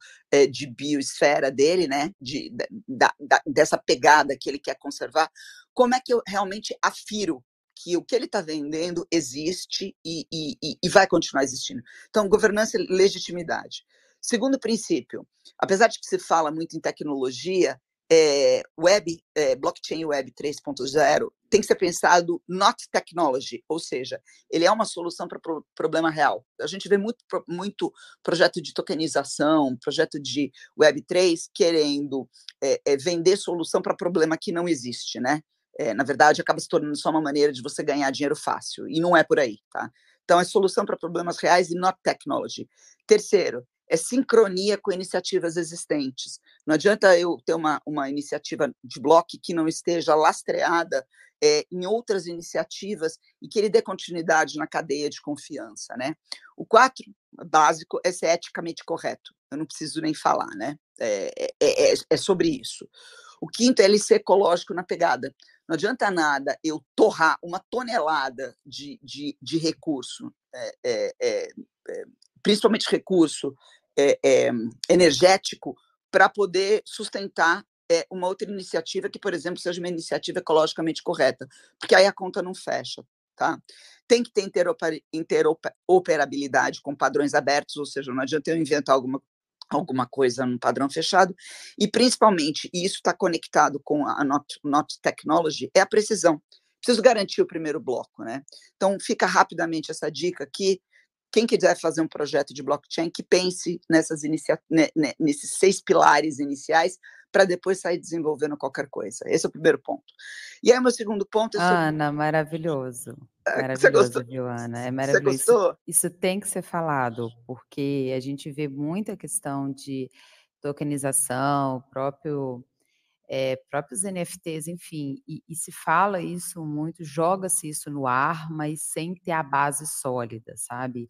de biosfera dele, né? De, da, da, dessa pegada que ele quer conservar? Como é que eu realmente afiro que o que ele está vendendo existe e, e, e, vai continuar existindo. Então, governança e legitimidade. Segundo princípio, apesar de que se fala muito em tecnologia, é, web, é, blockchain web 3.0 tem que ser pensado not technology, ou seja, ele é uma solução para pro, problema real. A gente vê muito, muito projeto de tokenização, projeto de web 3 querendo é, vender solução para problema que não existe, né? na verdade, acaba se tornando só uma maneira de você ganhar dinheiro fácil, e não é por aí, tá? Então, é solução para problemas reais e not technology. Terceiro, é sincronia com iniciativas existentes. Não adianta eu ter uma, uma iniciativa de bloco que não esteja lastreada é, em outras iniciativas e que ele dê continuidade na cadeia de confiança. Né? O quatro, básico, é ser eticamente correto. Eu não preciso nem falar, né? É, é, é, é sobre isso. O quinto é ele ser ecológico na pegada. Não adianta nada eu torrar uma tonelada de, de, de recurso, é, é, é, principalmente recurso é, é, energético para poder sustentar é, uma outra iniciativa que, por exemplo, seja uma iniciativa ecologicamente correta, porque aí a conta não fecha. Tá? Tem que ter interoperabilidade com padrões abertos, ou seja, não adianta eu inventar alguma, alguma coisa num padrão fechado, e principalmente, e isso está conectado com a Not, Not Technology, é a precisão. Preciso garantir o primeiro bloco, né? Então, fica rapidamente essa dica aqui, quem quiser fazer um projeto de blockchain, que pense nessas inicia né, nesses seis pilares iniciais para depois sair desenvolvendo qualquer coisa. Esse é o primeiro ponto. E aí, o meu segundo ponto é sobre... Ana, maravilhoso. É, maravilhoso, Você gostou? viu, Ana? É maravilhoso. Você gostou? Isso, isso tem que ser falado, porque a gente vê muita questão de tokenização, próprio é, próprios NFTs, enfim, e, e, se fala isso muito, joga-se isso no ar, mas sem ter a base sólida, sabe?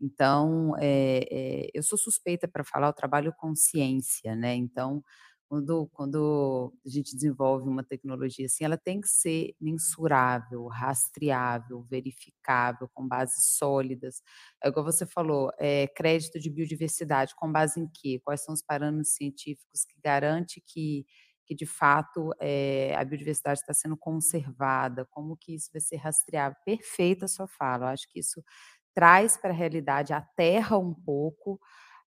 Então, é, é, eu sou suspeita para falar, eu trabalho com ciência, né? Então, quando, quando a gente desenvolve uma tecnologia assim, ela tem que ser mensurável, rastreável, verificável, com bases sólidas. É igual você falou, crédito de biodiversidade, com base em quê? Quais são os parâmetros científicos que garante que que de fato é, a biodiversidade está sendo conservada, como que isso vai ser rastreável. Perfeita a sua fala, eu acho que isso traz para a realidade, aterra um pouco,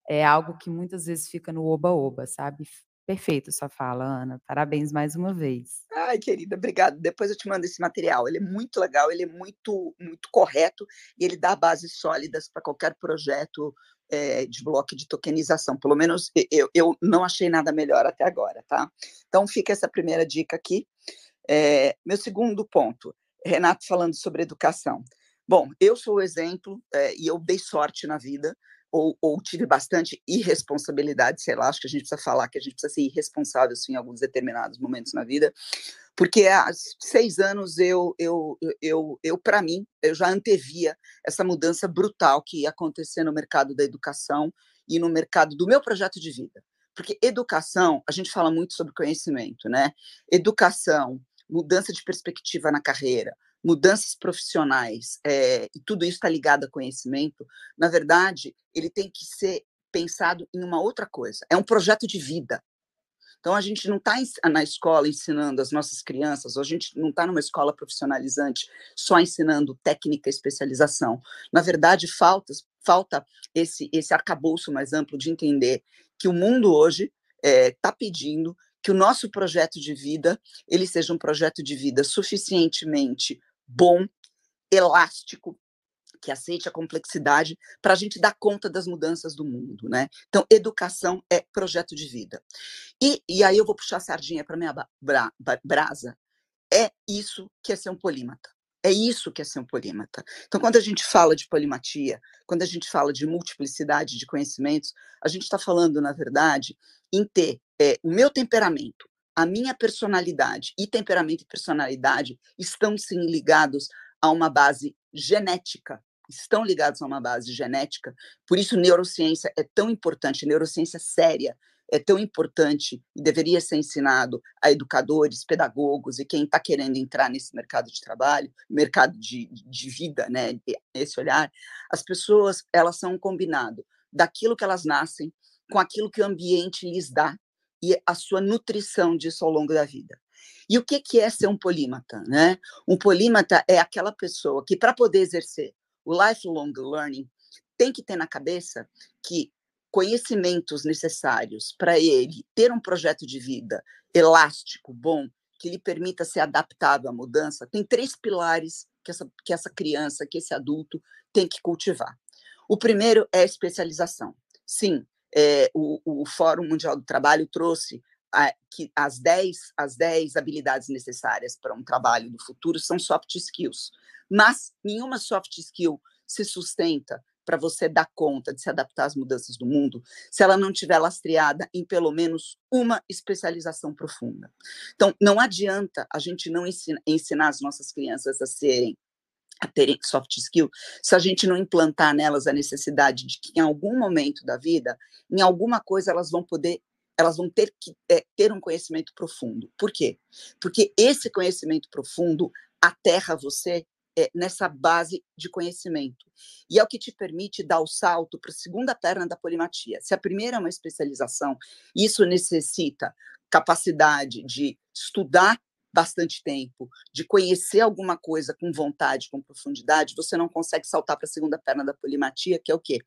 é algo que muitas vezes fica no oba-oba, sabe? Perfeito sua fala, Ana. Parabéns mais uma vez. Ai, querida, obrigada. Depois eu te mando esse material. Ele é muito legal, ele é muito, muito correto e ele dá bases sólidas para qualquer projeto é, de bloco de tokenização. Pelo menos eu, eu não achei nada melhor até agora, tá? Então fica essa primeira dica aqui. É, meu segundo ponto, Renato falando sobre educação. Bom, eu sou o exemplo é, e eu dei sorte na vida ou, ou, tive bastante irresponsabilidade, sei lá, acho que a gente precisa falar que a gente precisa ser irresponsável assim, em alguns determinados momentos na vida, porque há seis anos eu, eu, eu, eu para mim, eu já antevia essa mudança brutal que ia acontecer no mercado da educação e no mercado do meu projeto de vida. Porque educação, a gente fala muito sobre conhecimento, né? Educação, mudança de perspectiva na carreira, mudanças profissionais, é, e tudo isso está ligado a conhecimento, na verdade, ele tem que ser pensado em uma outra coisa. É um projeto de vida. Então, a gente não está na escola ensinando as nossas crianças, ou a gente não está numa escola profissionalizante só ensinando técnica e especialização. Na verdade, falta, falta esse, esse arcabouço mais amplo de entender que o mundo hoje está é, pedindo que o nosso projeto de vida ele seja um projeto de vida suficientemente bom, elástico, que aceite a complexidade para a gente dar conta das mudanças do mundo, né? Então, educação é projeto de vida. E, e aí eu vou puxar a sardinha para minha bra, brasa. É isso que é ser um polímata. É isso que é ser um polímata. Então, quando a gente fala de polimatia, quando a gente fala de multiplicidade de conhecimentos, a gente está falando, na verdade, em ter é, o meu temperamento, a minha personalidade e temperamento e personalidade estão sim ligados a uma base genética, estão ligados a uma base genética. Por isso, neurociência é tão importante, neurociência séria é tão importante e deveria ser ensinado a educadores, pedagogos e quem está querendo entrar nesse mercado de trabalho, mercado de, de vida, né? Esse olhar, as pessoas elas são um combinado daquilo que elas nascem com aquilo que o ambiente lhes dá e a sua nutrição disso ao longo da vida. E o que, que é ser um polímata? Né? Um polímata é aquela pessoa que, para poder exercer o lifelong learning, tem que ter na cabeça que conhecimentos necessários para ele ter um projeto de vida elástico, bom, que lhe permita ser adaptável à mudança, tem três pilares que essa, que essa criança, que esse adulto tem que cultivar. O primeiro é a especialização. Sim, é, o, o, Fórum Mundial do Trabalho trouxe a, que as 10, as 10 habilidades necessárias para um trabalho do futuro são soft skills, mas nenhuma soft skill se sustenta para você dar conta de se adaptar às mudanças do mundo se ela não tiver lastreada em pelo menos uma especialização profunda. Então, não adianta a gente não ensina, ensinar as nossas crianças a serem a terem soft skill, se a gente não implantar nelas a necessidade de que em algum momento da vida, em alguma coisa elas vão poder, elas vão ter que é, ter um conhecimento profundo. Por quê? Porque esse conhecimento profundo aterra você é, nessa base de conhecimento. E é o que te permite dar o salto para a segunda perna da polimatia. Se a primeira é uma especialização, isso necessita capacidade de estudar bastante tempo, de conhecer alguma coisa com vontade, com profundidade, você não consegue saltar para a segunda perna da polimatia, que é o quê?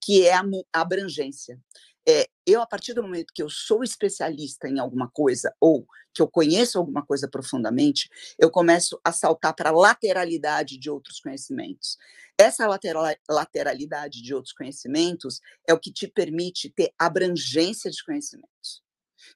Que é a, abrangência. É, eu, a partir do momento que eu sou especialista em alguma coisa, ou que eu conheço alguma coisa profundamente, eu começo a saltar para a lateralidade de outros conhecimentos. Essa lateralidade de outros conhecimentos é o que te permite ter abrangência de conhecimentos.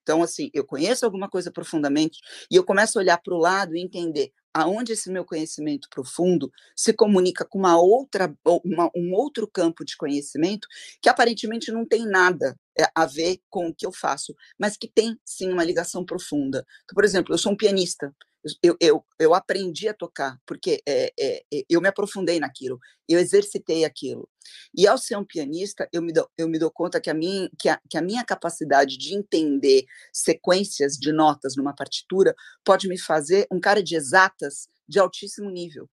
Então, assim, eu conheço alguma coisa profundamente e eu começo a olhar para o lado e entender aonde esse meu conhecimento profundo se comunica com uma outra, uma, um outro campo de conhecimento que aparentemente não tem nada é, a ver com o que eu faço, mas que tem sim uma ligação profunda. Então, por exemplo, eu sou um pianista, eu, eu, eu aprendi a tocar, porque é, é, é, eu me aprofundei naquilo, eu exercitei aquilo. E ao ser um pianista, eu me dou, eu me dou conta que a, minha, que, a, que a minha capacidade de entender sequências de notas numa partitura pode me fazer um cara de exatas de altíssimo nível.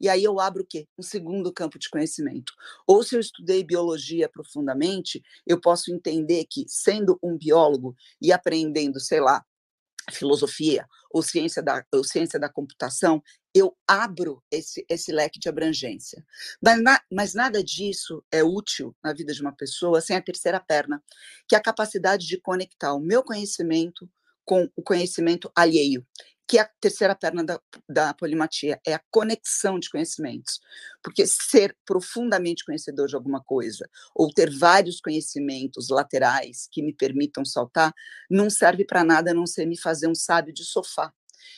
E aí eu abro o quê? Um segundo campo de conhecimento. Ou se eu estudei biologia profundamente, eu posso entender que, sendo um biólogo e aprendendo, sei lá, filosofia ou ciência da, ou ciência da computação, eu abro esse, esse leque de abrangência. Mas, na, mas nada disso é útil na vida de uma pessoa sem a terceira perna, que é a capacidade de conectar o meu conhecimento com o conhecimento alheio que é a terceira perna da, da polimatia, é a conexão de conhecimentos. Porque ser profundamente conhecedor de alguma coisa, ou ter vários conhecimentos laterais que me permitam saltar, não serve para nada a não ser me fazer um sábio de sofá.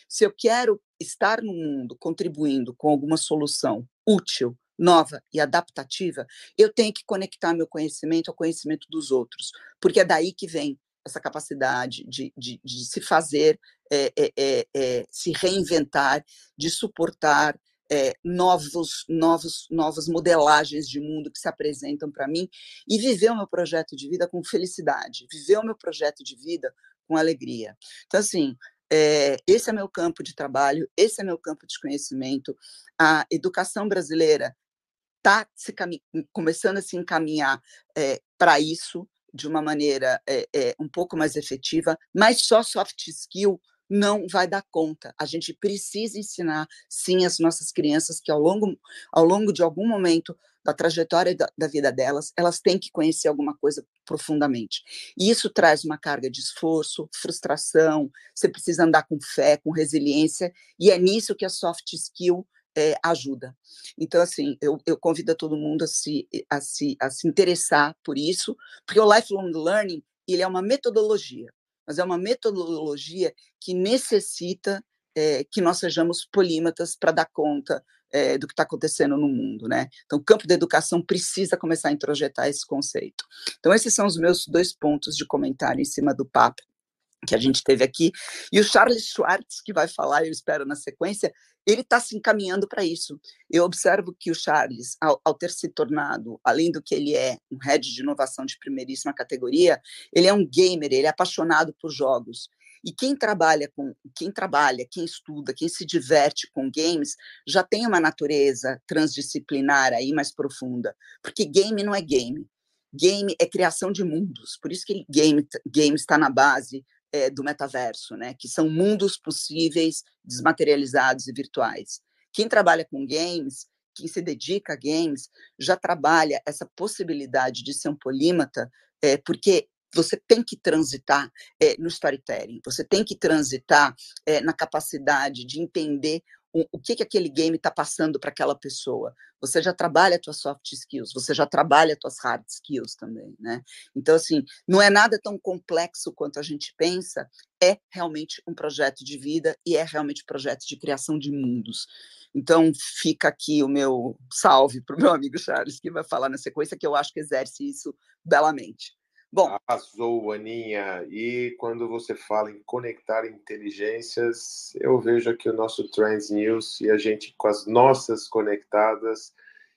Se eu quero estar no mundo contribuindo com alguma solução útil, nova e adaptativa, eu tenho que conectar meu conhecimento ao conhecimento dos outros, porque é daí que vem essa capacidade de, de, de se fazer, é, é, se reinventar, de suportar novos, novos, novas modelagens de mundo que se apresentam para mim e viver o meu projeto de vida com felicidade, viver o meu projeto de vida com alegria. Então, assim, é, esse é meu campo de trabalho, esse é meu campo de conhecimento. A educação brasileira está começando a se encaminhar é, para isso de uma maneira é, um pouco mais efetiva, mas só soft skill não vai dar conta. A gente precisa ensinar, sim, as nossas crianças que ao longo, ao longo de algum momento da trajetória da, da, vida delas, elas têm que conhecer alguma coisa profundamente. E isso traz uma carga de esforço, frustração, você precisa andar com fé, com resiliência, e é nisso que a soft skill é, ajuda. Então, assim, eu, eu convido a todo mundo a se, a, se, a se interessar por isso, porque o lifelong learning ele é uma metodologia, mas é uma metodologia que necessita é, que nós sejamos polímatas para dar conta é, do que está acontecendo no mundo, né? Então, o campo da educação precisa começar a introjetar esse conceito. Então, esses são os meus dois pontos de comentário em cima do papo que a gente teve aqui. E o Charles Schwartz, que vai falar, eu espero na sequência, ele está se encaminhando para isso. Eu observo que o Charles, ao, ao, ter se tornado, além do que ele é, um head de inovação de primeiríssima categoria, ele é um gamer, ele é apaixonado por jogos. E quem trabalha com, quem trabalha, quem estuda, quem se diverte com games, já tem uma natureza transdisciplinar aí mais profunda, porque game não é game. Game é criação de mundos, por isso que game, game está na base é, do metaverso, né? que são mundos possíveis, desmaterializados e virtuais. Quem trabalha com games, quem se dedica a games, já trabalha essa possibilidade de ser um polímata, é, porque você tem que transitar é, no storytelling, você tem que transitar é, na capacidade de entender o, que, que aquele game está passando para aquela pessoa. Você já trabalha as soft skills, você já trabalha as suas hard skills também, né? Então, assim, não é nada tão complexo quanto a gente pensa, é realmente um projeto de vida e é realmente um projeto de criação de mundos. Então, fica aqui o meu salve para o meu amigo Charles, que vai falar na sequência, que eu acho que exerce isso belamente. Bom. Arrasou, Aninha. E quando você fala em conectar inteligências, eu vejo aqui o nosso Trends News e a gente com as nossas conectadas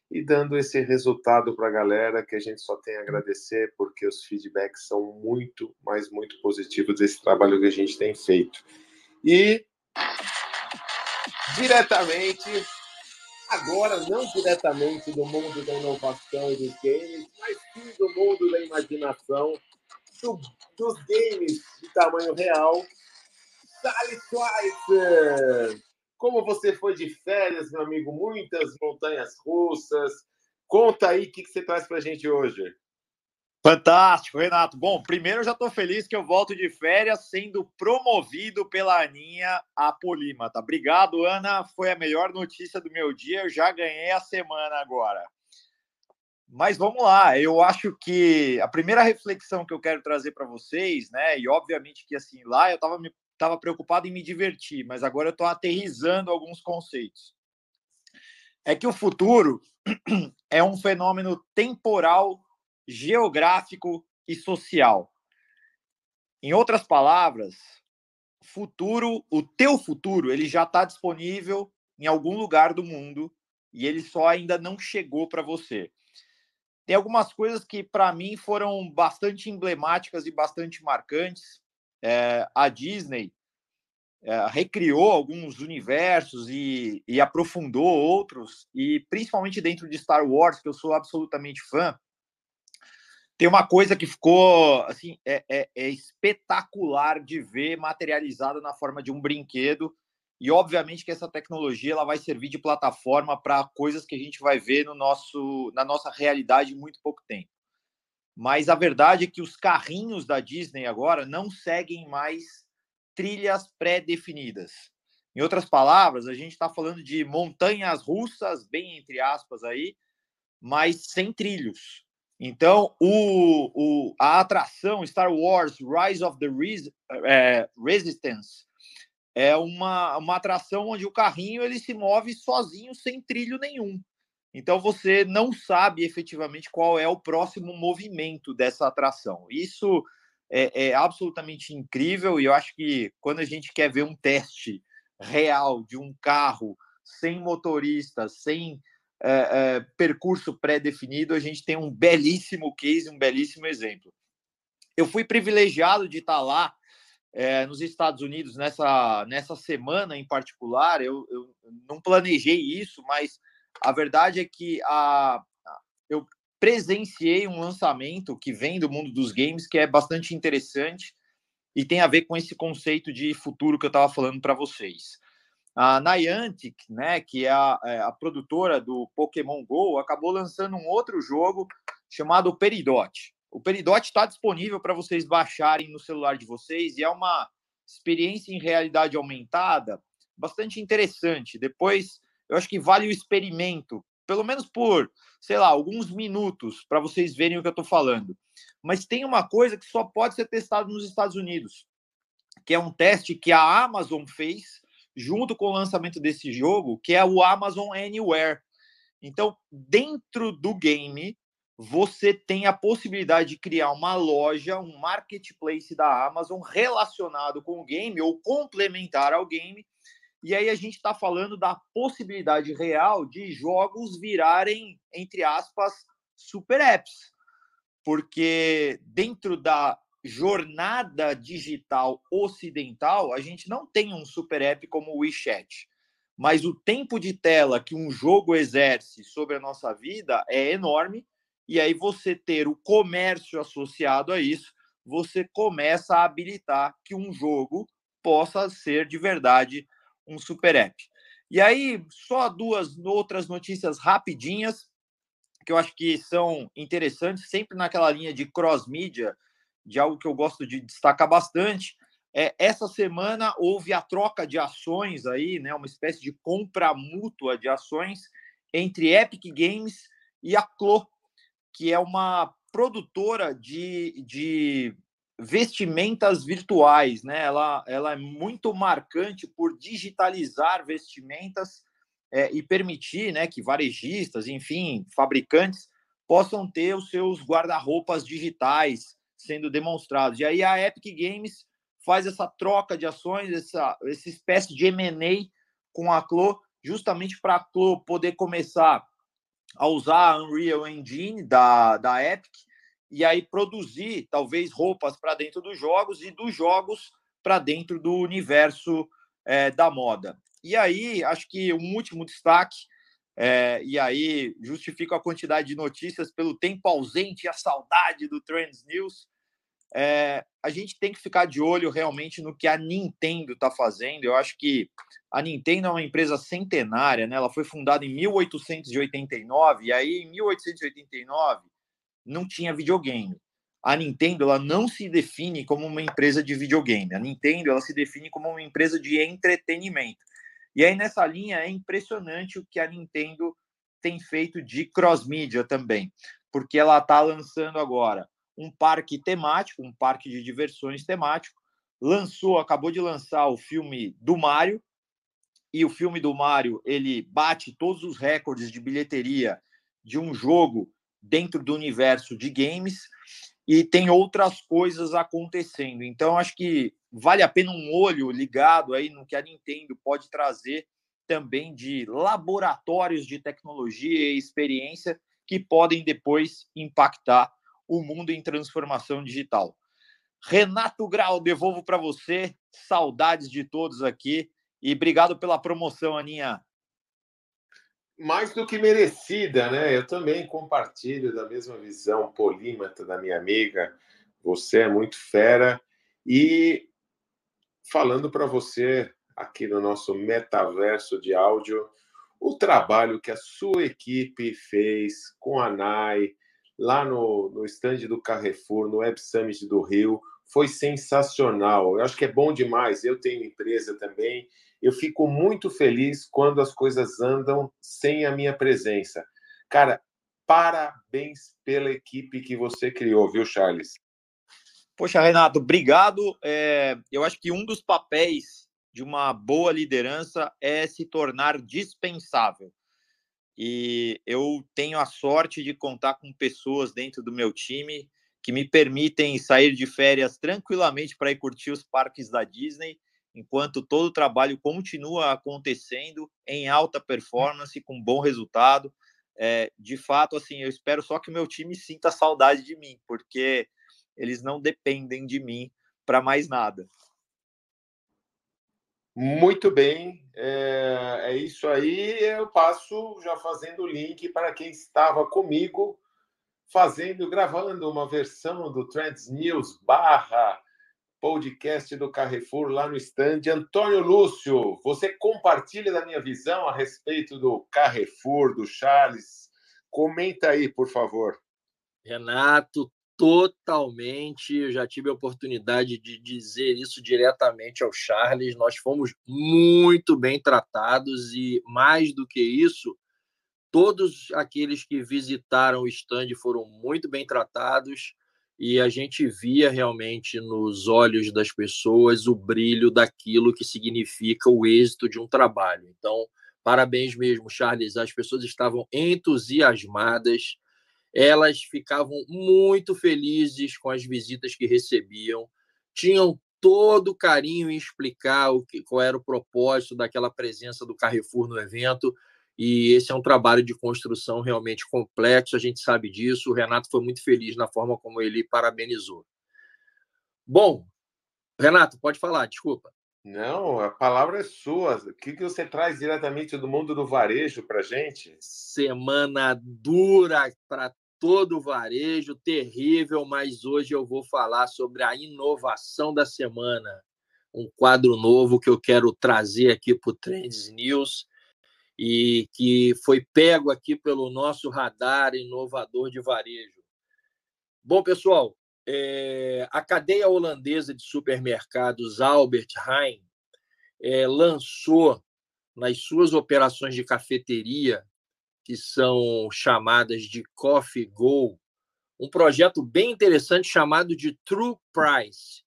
e dando esse resultado para a galera que a gente só tem a agradecer, porque os feedbacks são muito, mas muito positivos desse trabalho que a gente tem feito. E diretamente agora não diretamente do mundo da inovação e dos games, mas sim do mundo da imaginação, do, dos games de tamanho real. Sally Schweitzer! Como você foi de férias, meu amigo? Muitas montanhas russas. Conta aí o que, que você traz para a gente hoje. Fantástico, Renato. Bom, primeiro eu já estou feliz que eu volto de férias sendo promovido pela Aninha a Polímata. Obrigado, Ana. Foi a melhor notícia do meu dia. Eu já ganhei a semana agora. Mas vamos lá. Eu acho que a primeira reflexão que eu quero trazer para vocês, né? E obviamente que assim lá eu estava me tava preocupado em me divertir, mas agora eu estou aterrizando alguns conceitos. É que o futuro é um fenômeno temporal geográfico e social. Em outras palavras, futuro, o teu futuro, ele já está disponível em algum lugar do mundo e ele só ainda não chegou para você. Tem algumas coisas que para mim foram bastante emblemáticas e bastante marcantes. É, a Disney é, recriou alguns universos e, e aprofundou outros, e principalmente dentro de Star Wars, que eu sou absolutamente fã Tem uma coisa que ficou assim é, é, é espetacular de ver materializada na forma de um brinquedo e obviamente que essa tecnologia ela vai servir de plataforma para coisas que a gente vai ver no nosso na nossa realidade em muito pouco tempo. Mas a verdade é que os carrinhos da Disney agora não seguem mais trilhas pré-definidas. Em outras palavras, a gente está falando de montanhas russas, bem entre aspas aí, mas sem trilhos. Então, o, o, a atração Star Wars Rise of the Res, é, Resistance é uma, uma atração onde o carrinho ele se move sozinho, sem trilho nenhum. Então, você não sabe efetivamente qual é o próximo movimento dessa atração. Isso é, é absolutamente incrível e eu acho que quando a gente quer ver um teste real de um carro sem motorista, sem é, é, percurso pré-definido, a gente tem um belíssimo case, um belíssimo exemplo. Eu fui privilegiado de estar lá é, nos Estados Unidos nessa, nessa semana em particular. Eu, eu não planejei isso, mas a verdade é que a, eu presenciei um lançamento que vem do mundo dos games que é bastante interessante e tem a ver com esse conceito de futuro que eu estava falando para vocês. A Niantic, né, que é a, é a, produtora do Pokémon Go, acabou lançando um outro jogo chamado Peridot. O Peridot está disponível para vocês baixarem no celular de vocês e é uma experiência em realidade aumentada bastante interessante. Depois, eu acho que vale o experimento, pelo menos por, sei lá, alguns minutos, para vocês verem o que eu estou falando. Mas tem uma coisa que só pode ser testado nos Estados Unidos, que é um teste que a Amazon fez junto com o lançamento desse jogo, que é o Amazon Anywhere. Então, dentro do game, você tem a possibilidade de criar uma loja, um marketplace da Amazon relacionado com o game ou complementar ao game. E aí a gente está falando da possibilidade real de jogos virarem, entre aspas, super apps. Porque dentro da jornada digital ocidental, a gente não tem um super app como o WeChat. Mas o tempo de tela que um jogo exerce sobre a nossa vida é enorme. E aí, você ter o comércio associado a isso, você começa a habilitar que um jogo possa ser de verdade um super app. E aí, só duas outras notícias rapidinhas, que eu acho que são interessantes, sempre naquela linha de cross-mídia, de algo que eu gosto de destacar bastante. É, essa semana houve a troca de ações aí, né, uma espécie de compra mútua de ações entre Epic Games e a Clo, que é uma produtora de, de vestimentas virtuais, né? Ela, ela é muito marcante por digitalizar vestimentas é, e permitir, né, que varejistas, enfim, fabricantes possam ter os seus guarda-roupas digitais sendo demonstrados. E aí a Epic Games faz essa troca de ações, essa, essa espécie de M&A com a Clo, justamente para a Clo poder começar a usar a Unreal Engine da, da Epic e aí produzir talvez roupas para dentro dos jogos e dos jogos para dentro do universo é, da moda. E aí, acho que um último destaque, é, e aí justifico a quantidade de notícias pelo tempo ausente e a saudade do Trends News é, a gente tem que ficar de olho realmente no que a Nintendo está fazendo. Eu acho que a Nintendo é uma empresa centenária, né? Ela foi fundada em 1889 e aí em 1889 não tinha videogame. A Nintendo ela não se define como uma empresa de videogame. A Nintendo ela se define como uma empresa de entretenimento. E aí nessa linha é impressionante o que a Nintendo tem feito de cross mídia também, porque ela está lançando agora um parque temático, um parque de diversões temático. Lançou, acabou de lançar o filme do Mario, e o filme do Mario ele bate todos os recordes de bilheteria de um jogo dentro do universo de games e tem outras coisas acontecendo. Então acho que vale a pena um olho ligado aí no que a Nintendo pode trazer também de laboratórios de tecnologia e experiência que podem depois impactar o mundo em transformação digital. Renato Grau, devolvo para você. Saudades de todos aqui e obrigado pela promoção, Aninha. mais do que merecida, né? Eu também compartilho da mesma visão polímata da minha amiga. Você é muito fera. E falando para você aqui no nosso metaverso de áudio, o trabalho que a sua equipe fez com a NAI lá no, no stand do Carrefour, no Web Summit do Rio, foi sensacional. Eu acho que é bom demais. Eu tenho empresa também eu fico muito feliz quando as coisas andam sem a minha presença. Cara, parabéns pela equipe que você criou, viu, Charles? Poxa, Renato, obrigado. É, eu acho que um dos papéis de uma boa liderança é se tornar dispensável. E eu tenho a sorte de contar com pessoas dentro do meu time que me permitem sair de férias tranquilamente para ir curtir os parques da Disney enquanto todo o trabalho continua acontecendo em alta performance, com bom resultado. É, de fato, assim, eu espero só que o meu time sinta saudade de mim, porque eles não dependem de mim para mais nada. Muito bem, é, é, isso aí. Eu passo já fazendo o link para quem estava comigo, fazendo, gravando uma versão do Trends News barra podcast do Carrefour lá no stand. Antônio Lúcio, você compartilha da minha visão a respeito do Carrefour, do Charles? Comenta aí, por favor. Renato, totalmente. Eu já tive a oportunidade de dizer isso diretamente ao Charles. Nós fomos muito bem tratados e, mais do que isso, todos aqueles que visitaram o stand foram muito bem tratados e a gente via realmente nos olhos das pessoas o brilho daquilo que significa o êxito de um trabalho. Então, parabéns mesmo, Charles. As pessoas estavam entusiasmadas, elas ficavam muito felizes com as visitas que recebiam, tinham todo o carinho em explicar o que, qual era o propósito daquela presença do Carrefour no evento. E esse é um trabalho de construção realmente complexo, a gente sabe disso. O Renato foi muito feliz na forma como ele parabenizou. Bom, Renato, pode falar, desculpa. Não, a palavra é sua. O que você traz diretamente do mundo do varejo para gente? Semana dura para todo o varejo, terrível, mas hoje eu vou falar sobre a inovação da semana. Um quadro novo que eu quero trazer aqui para o Trends News e que foi pego aqui pelo nosso radar inovador de varejo. Bom, pessoal, é, a cadeia holandesa de supermercados Albert Heijn é, lançou nas suas operações de cafeteria, que são chamadas de Coffee Go, um projeto bem interessante chamado de True Price.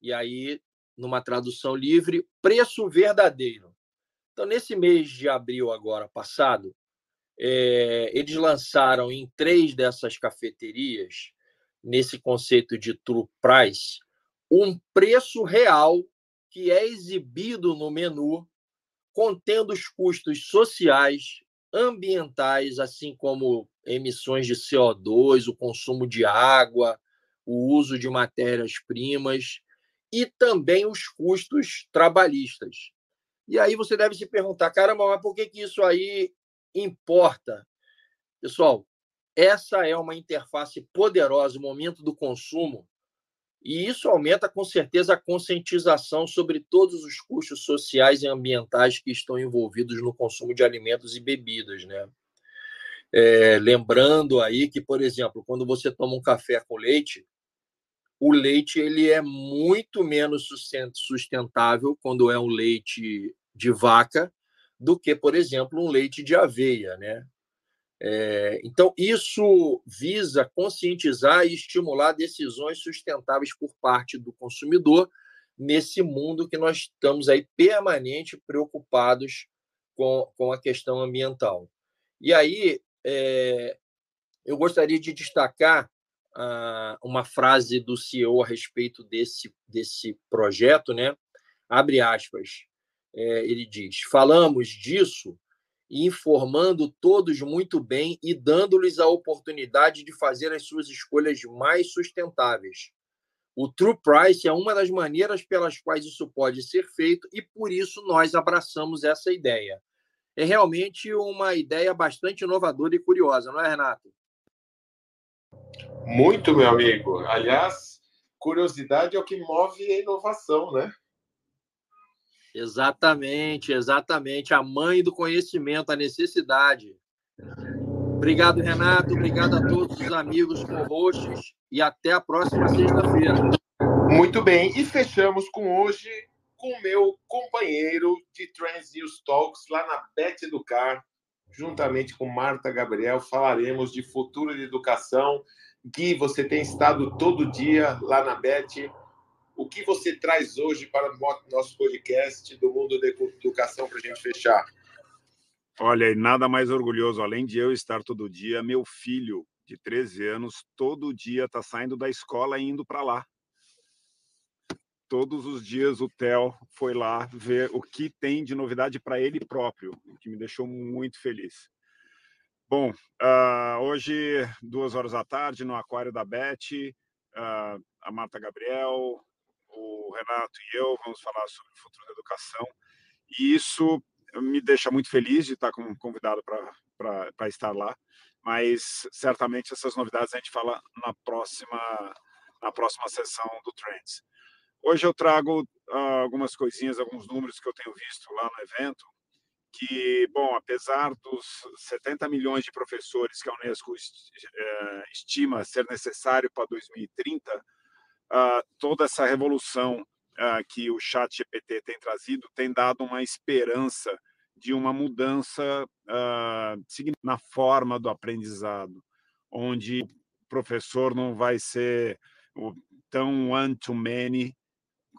E aí, numa tradução livre, preço verdadeiro. Então, nesse mês de abril agora passado, é, eles lançaram em três dessas cafeterias, nesse conceito de true price, um preço real que é exibido no menu, contendo os custos sociais, ambientais, assim como emissões de CO2, o consumo de água, o uso de matérias-primas e também os custos trabalhistas. E aí você deve se perguntar, caramba, mas por que, que isso aí importa? Pessoal, essa é uma interface poderosa, o momento do consumo, e isso aumenta com certeza a conscientização sobre todos os custos sociais e ambientais que estão envolvidos no consumo de alimentos e bebidas, né? É, lembrando aí que, por exemplo, quando você toma um café com leite, o leite ele é muito menos sustentável quando é um leite de vaca do que, por exemplo, um leite de aveia, né? É, então, isso visa conscientizar e estimular decisões sustentáveis por parte do consumidor nesse mundo que nós estamos aí permanente preocupados com, com a questão ambiental. E aí, é, eu gostaria de destacar ah, uma frase do CEO a respeito desse, desse projeto, né? Abre aspas é, ele diz: falamos disso informando todos muito bem e dando-lhes a oportunidade de fazer as suas escolhas mais sustentáveis. O True Price é uma das maneiras pelas quais isso pode ser feito e por isso nós abraçamos essa ideia. é realmente uma ideia bastante inovadora e curiosa, não é, Renato? Muito, meu amigo. Aliás, curiosidade é o que move a inovação, né? Exatamente, exatamente. A mãe do conhecimento, a necessidade. Obrigado, Renato. Obrigado a todos os amigos co-hosts e até a próxima sexta-feira. Muito bem. E fechamos com hoje com meu companheiro de Trans News Talks lá na Bet Educar, juntamente com Marta Gabriel, falaremos de futuro de educação. Gui, você tem estado todo dia lá na Bet. O que você traz hoje para o nosso podcast do mundo da educação para a gente fechar? Olha, nada mais orgulhoso, além de eu estar todo dia, meu filho de 13 anos, todo dia está saindo da escola e indo para lá todos os dias o Theo foi lá ver o que tem de novidade para ele próprio, o que me deixou muito feliz. Bom, uh, hoje, duas horas da tarde, no Aquário da Beth, uh, a Marta Gabriel, o Renato e eu vamos falar sobre o futuro da educação. E isso me deixa muito feliz de estar convidado para estar lá, mas certamente essas novidades a gente fala na próxima, na próxima sessão do Trends. Hoje eu trago uh, algumas coisinhas, alguns números que eu tenho visto lá no evento, que, bom, apesar dos 70 milhões de professores que a Unesco eh, estima ser necessário para 2030, uh, toda essa revolução uh, que o chat GPT tem trazido tem dado uma esperança de uma mudança na forma do aprendizado, onde o professor não vai ser tão one-to-many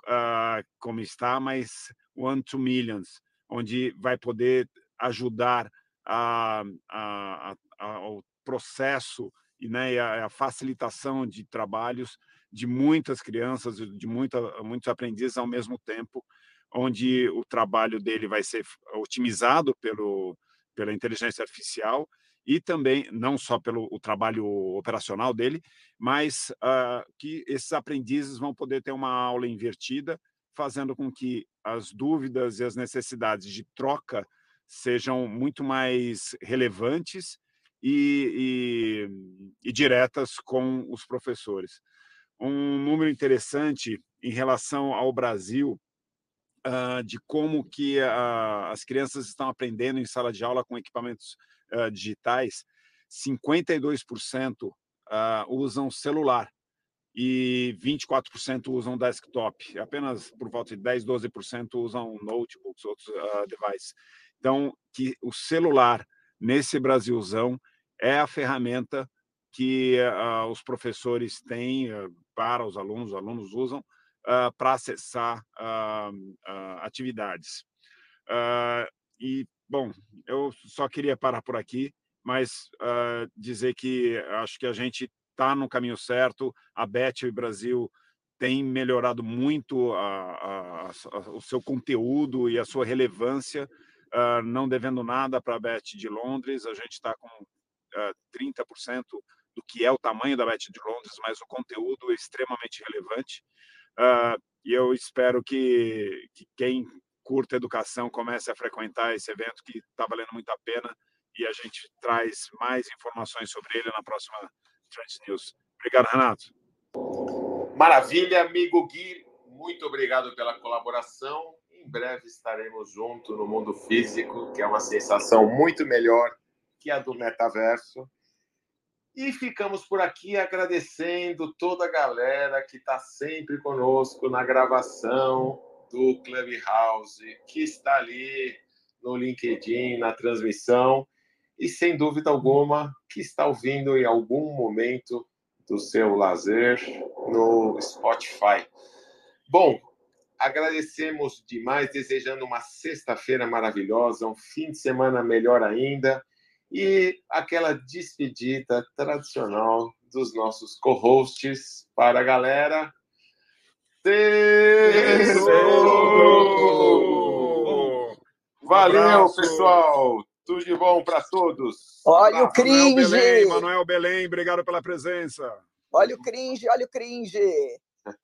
uh, como está, mas One to Millions, onde vai poder ajudar a, a, a, ao processo e né, a, facilitação de trabalhos de muitas crianças, de muita, muitos aprendizes ao mesmo tempo, onde o trabalho dele vai ser otimizado pelo, pela inteligência artificial e também não só pelo o trabalho operacional dele, mas uh, que esses aprendizes vão poder ter uma aula invertida, fazendo com que as dúvidas e as necessidades de troca sejam muito mais relevantes e, e, e diretas com os professores. Um número interessante em relação ao Brasil uh, de como que as crianças estão aprendendo em sala de aula com equipamentos uh, digitais, 52% uh, usam celular e 24% usam desktop. Apenas por volta de 10, 12% usam notebooks, outros devices. Então, que o celular nesse Brasilzão é a ferramenta que uh, os professores têm uh, para os alunos, os alunos usam uh, para acessar atividades. e Bom, eu só queria parar por aqui, mas dizer que acho que a gente está no caminho certo. A Bet Brasil tem melhorado muito a, a, a, o seu conteúdo e a sua relevância, não devendo nada para a Bet de Londres. A gente está com uh, 30% do que é o tamanho da Bet de Londres, mas o conteúdo é extremamente relevante. Uh, e eu espero que, que quem curta educação comece a frequentar esse evento que está valendo muito a pena e a gente traz mais informações sobre ele na próxima Trans News. Obrigado, Renato. Maravilha, amigo Gui. Muito obrigado pela colaboração. Em breve estaremos juntos no mundo físico, que é uma sensação muito melhor que a do metaverso. E ficamos por aqui agradecendo toda a galera que está sempre conosco na gravação, do Clubhouse, que está ali no LinkedIn, na transmissão, e sem dúvida alguma, que está ouvindo em algum momento do seu lazer no Spotify. Bom, agradecemos demais, desejando uma sexta-feira maravilhosa, um fim de semana melhor ainda e aquela despedida tradicional dos nossos co-hosts para a galera. Valeu, um pessoal. Tudo de bom para todos. Olha o cringe. Manuel Belém, Manuel Belém, obrigado pela presença. Olha o cringe, olha o cringe.